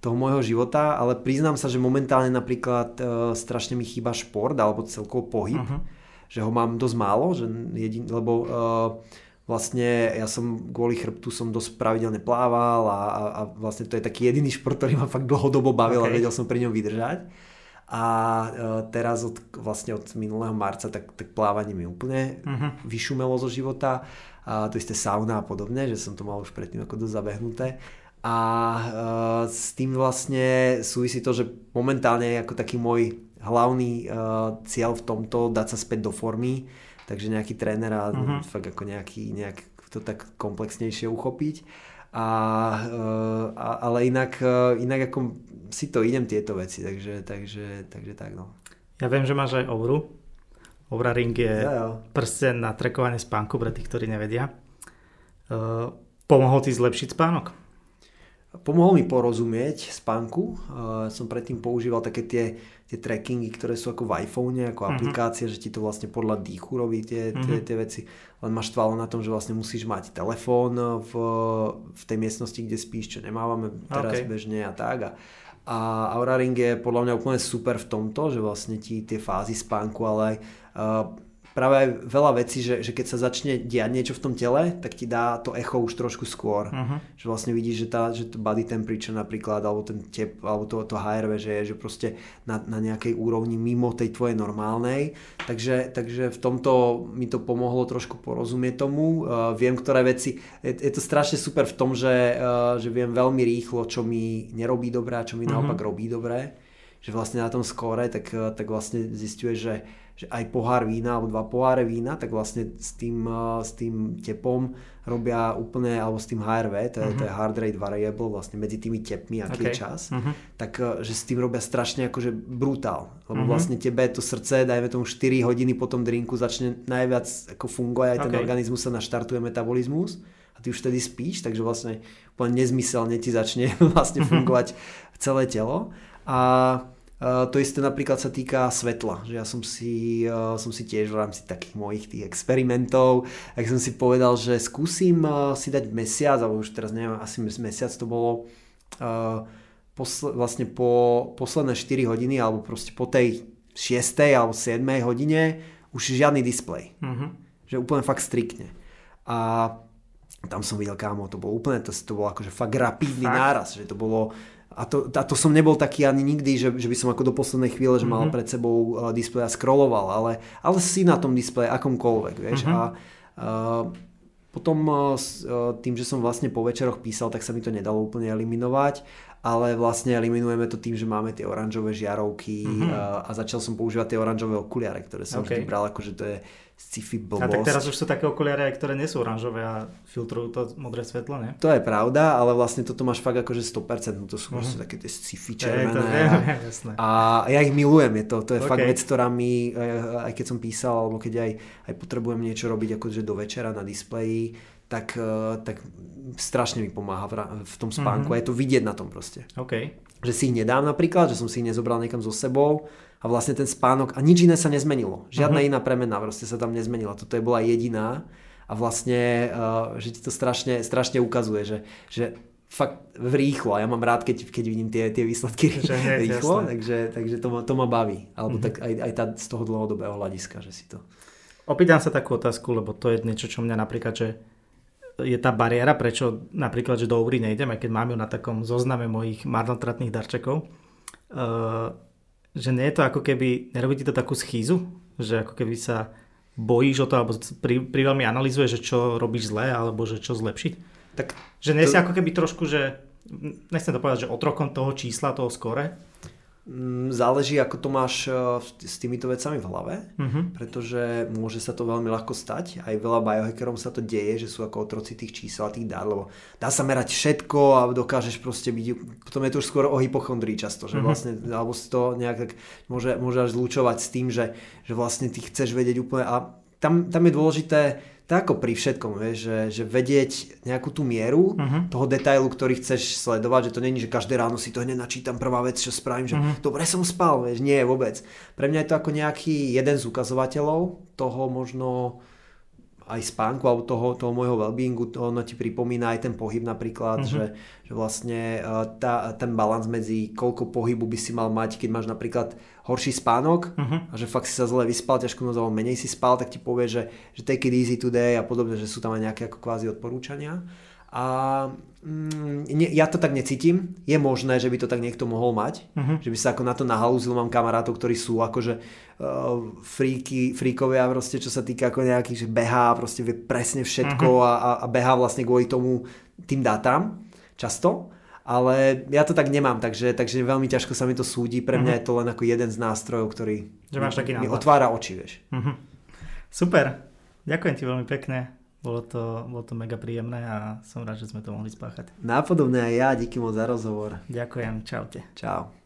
toho môjho života, ale priznám sa, že momentálne napríklad uh, strašne mi chýba šport alebo celkovo pohyb. Uh-huh. že ho mám dosť málo, že jedin, lebo uh, vlastne ja som kvôli chrbtu som dosť pravidelne plával a, a, a vlastne to je taký jediný šport, ktorý ma fakt dlhodobo bavil okay. a vedel som pri ňom vydržať. A uh, teraz od, vlastne od minulého marca tak, tak plávanie mi úplne uh-huh. vyšumelo zo života. A to isté sauna a podobne, že som to mal už predtým ako dosť zabehnuté. A uh, s tým vlastne súvisí to, že momentálne je ako taký môj hlavný uh, cieľ v tomto dať sa späť do formy takže nejaký tréner a uh-huh. fakt ako nejaký, nejak to tak komplexnejšie uchopiť. A, eh, a, ale inak, inak ako si to idem tieto veci, takže, takže, takže tak no. Ja viem, že máš aj Ouru. Oura Ring je ja, prsten na trekovanie spánku pre tých, ktorí nevedia. Uh, pomohol ti zlepšiť spánok? Pomohol mi porozumieť spánku. Uh, som predtým používal také tie tie trackingy, ktoré sú ako v iPhone, ako uh-huh. aplikácia, že ti to vlastne podľa dýchu robí tie, tie, tie veci. Len máš tvalo na tom, že vlastne musíš mať telefón v, v tej miestnosti, kde spíš, čo nemávame teraz okay. bežne a tak. A, a Aura Ring je podľa mňa úplne super v tomto, že vlastne ti tie fázy spánku, ale aj práve aj veľa vecí, že, že keď sa začne diať niečo v tom tele, tak ti dá to echo už trošku skôr. Uh-huh. Že vlastne vidíš, že, tá, že to body temperature napríklad, alebo ten tep, alebo to, to HRV, že je že proste na, na nejakej úrovni mimo tej tvojej normálnej. Takže, takže v tomto mi to pomohlo trošku porozumieť tomu. Uh, viem, ktoré veci... Je, je to strašne super v tom, že, uh, že viem veľmi rýchlo, čo mi nerobí dobré a čo mi uh-huh. naopak robí dobré. Že vlastne na tom skóre, tak, tak vlastne zistuje, že že aj pohár vína alebo dva poháre vína, tak vlastne s tým, eh, s tým tepom robia úplne, alebo s tým HRV, to je, uh-huh. to je mhm. Hard Rate Variable, vlastne medzi tými tepmi, aký okay. je čas, uh-huh. tak eh, že s tým robia strašne akože brutál, lebo uh-huh. vlastne tebe to srdce, dajme tomu 4 hodiny po tom drinku začne najviac ako fungovať, aj ten okay. organizmus sa naštartuje metabolizmus a ty už vtedy spíš, takže vlastne úplne nezmyselne ti začne [laughs] vlastne fungovať celé telo a to isté napríklad sa týka svetla, že ja som si, uh, som si tiež v rámci takých mojich tých experimentov, tak som si povedal, že skúsim uh, si dať mesiac, alebo už teraz neviem, asi mesiac to bolo posle, vlastne po posledné 4 hodiny, alebo proste po tej 6. alebo 7. hodine už žiadny displej. Uh-huh. Že úplne fakt striktne. A tam som videl, kámo, to bolo úplne, to, to bolo akože fakt rapidný fakt? náraz, že to bolo a to, a to som nebol taký ani nikdy, že, že by som ako do poslednej chvíle, že mal mm-hmm. pred sebou uh, displej a scrolloval, ale, ale si na tom displeji akomkoľvek, vieš. Mm-hmm. A uh, potom uh, tým, že som vlastne po večeroch písal, tak sa mi to nedalo úplne eliminovať, ale vlastne eliminujeme to tým, že máme tie oranžové žiarovky mm-hmm. a začal som používať tie oranžové okuliare, ktoré som okay. vždy bral ako, že to je sci-fi blbosť. A tak teraz už sú také okuliare, ktoré nie sú oranžové a filtrujú to modré svetlo, nie? To je pravda, ale vlastne toto máš fakt akože 100%, no to sú uh-huh. také tie sci-fi červené. Je, to, je, [laughs] jasné. A ja ich milujem, je to, to je okay. fakt vec, ktorá mi, aj keď som písal, alebo keď aj, aj potrebujem niečo robiť akože do večera na displeji, tak, e, tak strašne mi pomáha v, tom spánku uh-huh. a je to vidieť na tom proste. Okay. Že si ich nedám napríklad, že som si ich nezobral niekam so sebou a vlastne ten spánok a nič iné sa nezmenilo. Žiadna uh-huh. iná premena proste sa tam nezmenila. Toto je bola jediná a vlastne, uh, že ti to strašne, strašne ukazuje, že, že fakt rýchlo a ja mám rád, keď, keď vidím tie, tie výsledky že [laughs] rýchlo, takže, takže to, ma, to ma baví. Alebo uh-huh. tak aj, aj tá, z toho dlhodobého hľadiska, že si to... Opýtam sa takú otázku, lebo to je niečo, čo mňa napríklad, že je tá bariéra, prečo napríklad, že do Úry nejdem, aj keď mám ju na takom zozname mojich marnotratných darčekov. Uh, že nie je to ako keby, nerobí ti to takú schýzu? Že ako keby sa bojíš o to, alebo pri, pri veľmi analýzuje, že čo robíš zle, alebo že čo zlepšiť? Tak že nie to... si ako keby trošku, že nechcem to povedať, že otrokom toho čísla, toho skore, záleží, ako to máš eh, s týmito vecami v hlave, uh-huh. pretože môže sa to veľmi ľahko stať. Aj veľa biohackerom sa to deje, že sú ako otroci tých čísel a tých dát, lebo dá sa merať všetko a dokážeš proste byť, potom je to už skôr o hypochondrii často, že uh-huh. vlastne, alebo si to nejak tak môže, môže až zlučovať s tým, že, že vlastne ty chceš vedieť úplne a tam, tam je dôležité tak ako pri všetkom, vieš, že, že vedieť nejakú tú mieru uh-huh. toho detailu, ktorý chceš sledovať, že to není, že každé ráno si to hneď načítam, prvá vec, čo spravím, že uh-huh. dobre som spal, vieš, nie, vôbec. Pre mňa je to ako nejaký jeden z ukazovateľov toho možno aj spánku alebo toho, toho môjho wellbeingu, to ono ti pripomína aj ten pohyb napríklad, uh-huh. že, že vlastne tá, ten balans medzi koľko pohybu by si mal mať, keď máš napríklad horší spánok uh-huh. a že fakt si sa zle vyspal, ťažko noc alebo menej si spal, tak ti povie, že, že take it easy today a podobne, že sú tam aj nejaké ako kvázi odporúčania. A mm, ne, ja to tak necítim. Je možné, že by to tak niekto mohol mať. Uh-huh. Že by sa ako na to nahalúzil. Mám kamarátov, ktorí sú akože uh, fríky, fríkovia proste, čo sa týka ako nejakých, že behá proste vie presne všetko uh-huh. a, a behá vlastne kvôli tomu tým dátam často. Ale ja to tak nemám, takže, takže veľmi ťažko sa mi to súdi. Pre mňa uh-huh. je to len ako jeden z nástrojov, ktorý že máš taký mi otvára oči, vieš. Uh-huh. Super. Ďakujem ti veľmi pekne. Bolo to, bolo to mega príjemné a som rád, že sme to mohli spáchať. Nápodobne aj ja, díky moc za rozhovor. Ďakujem, čaute. Čau.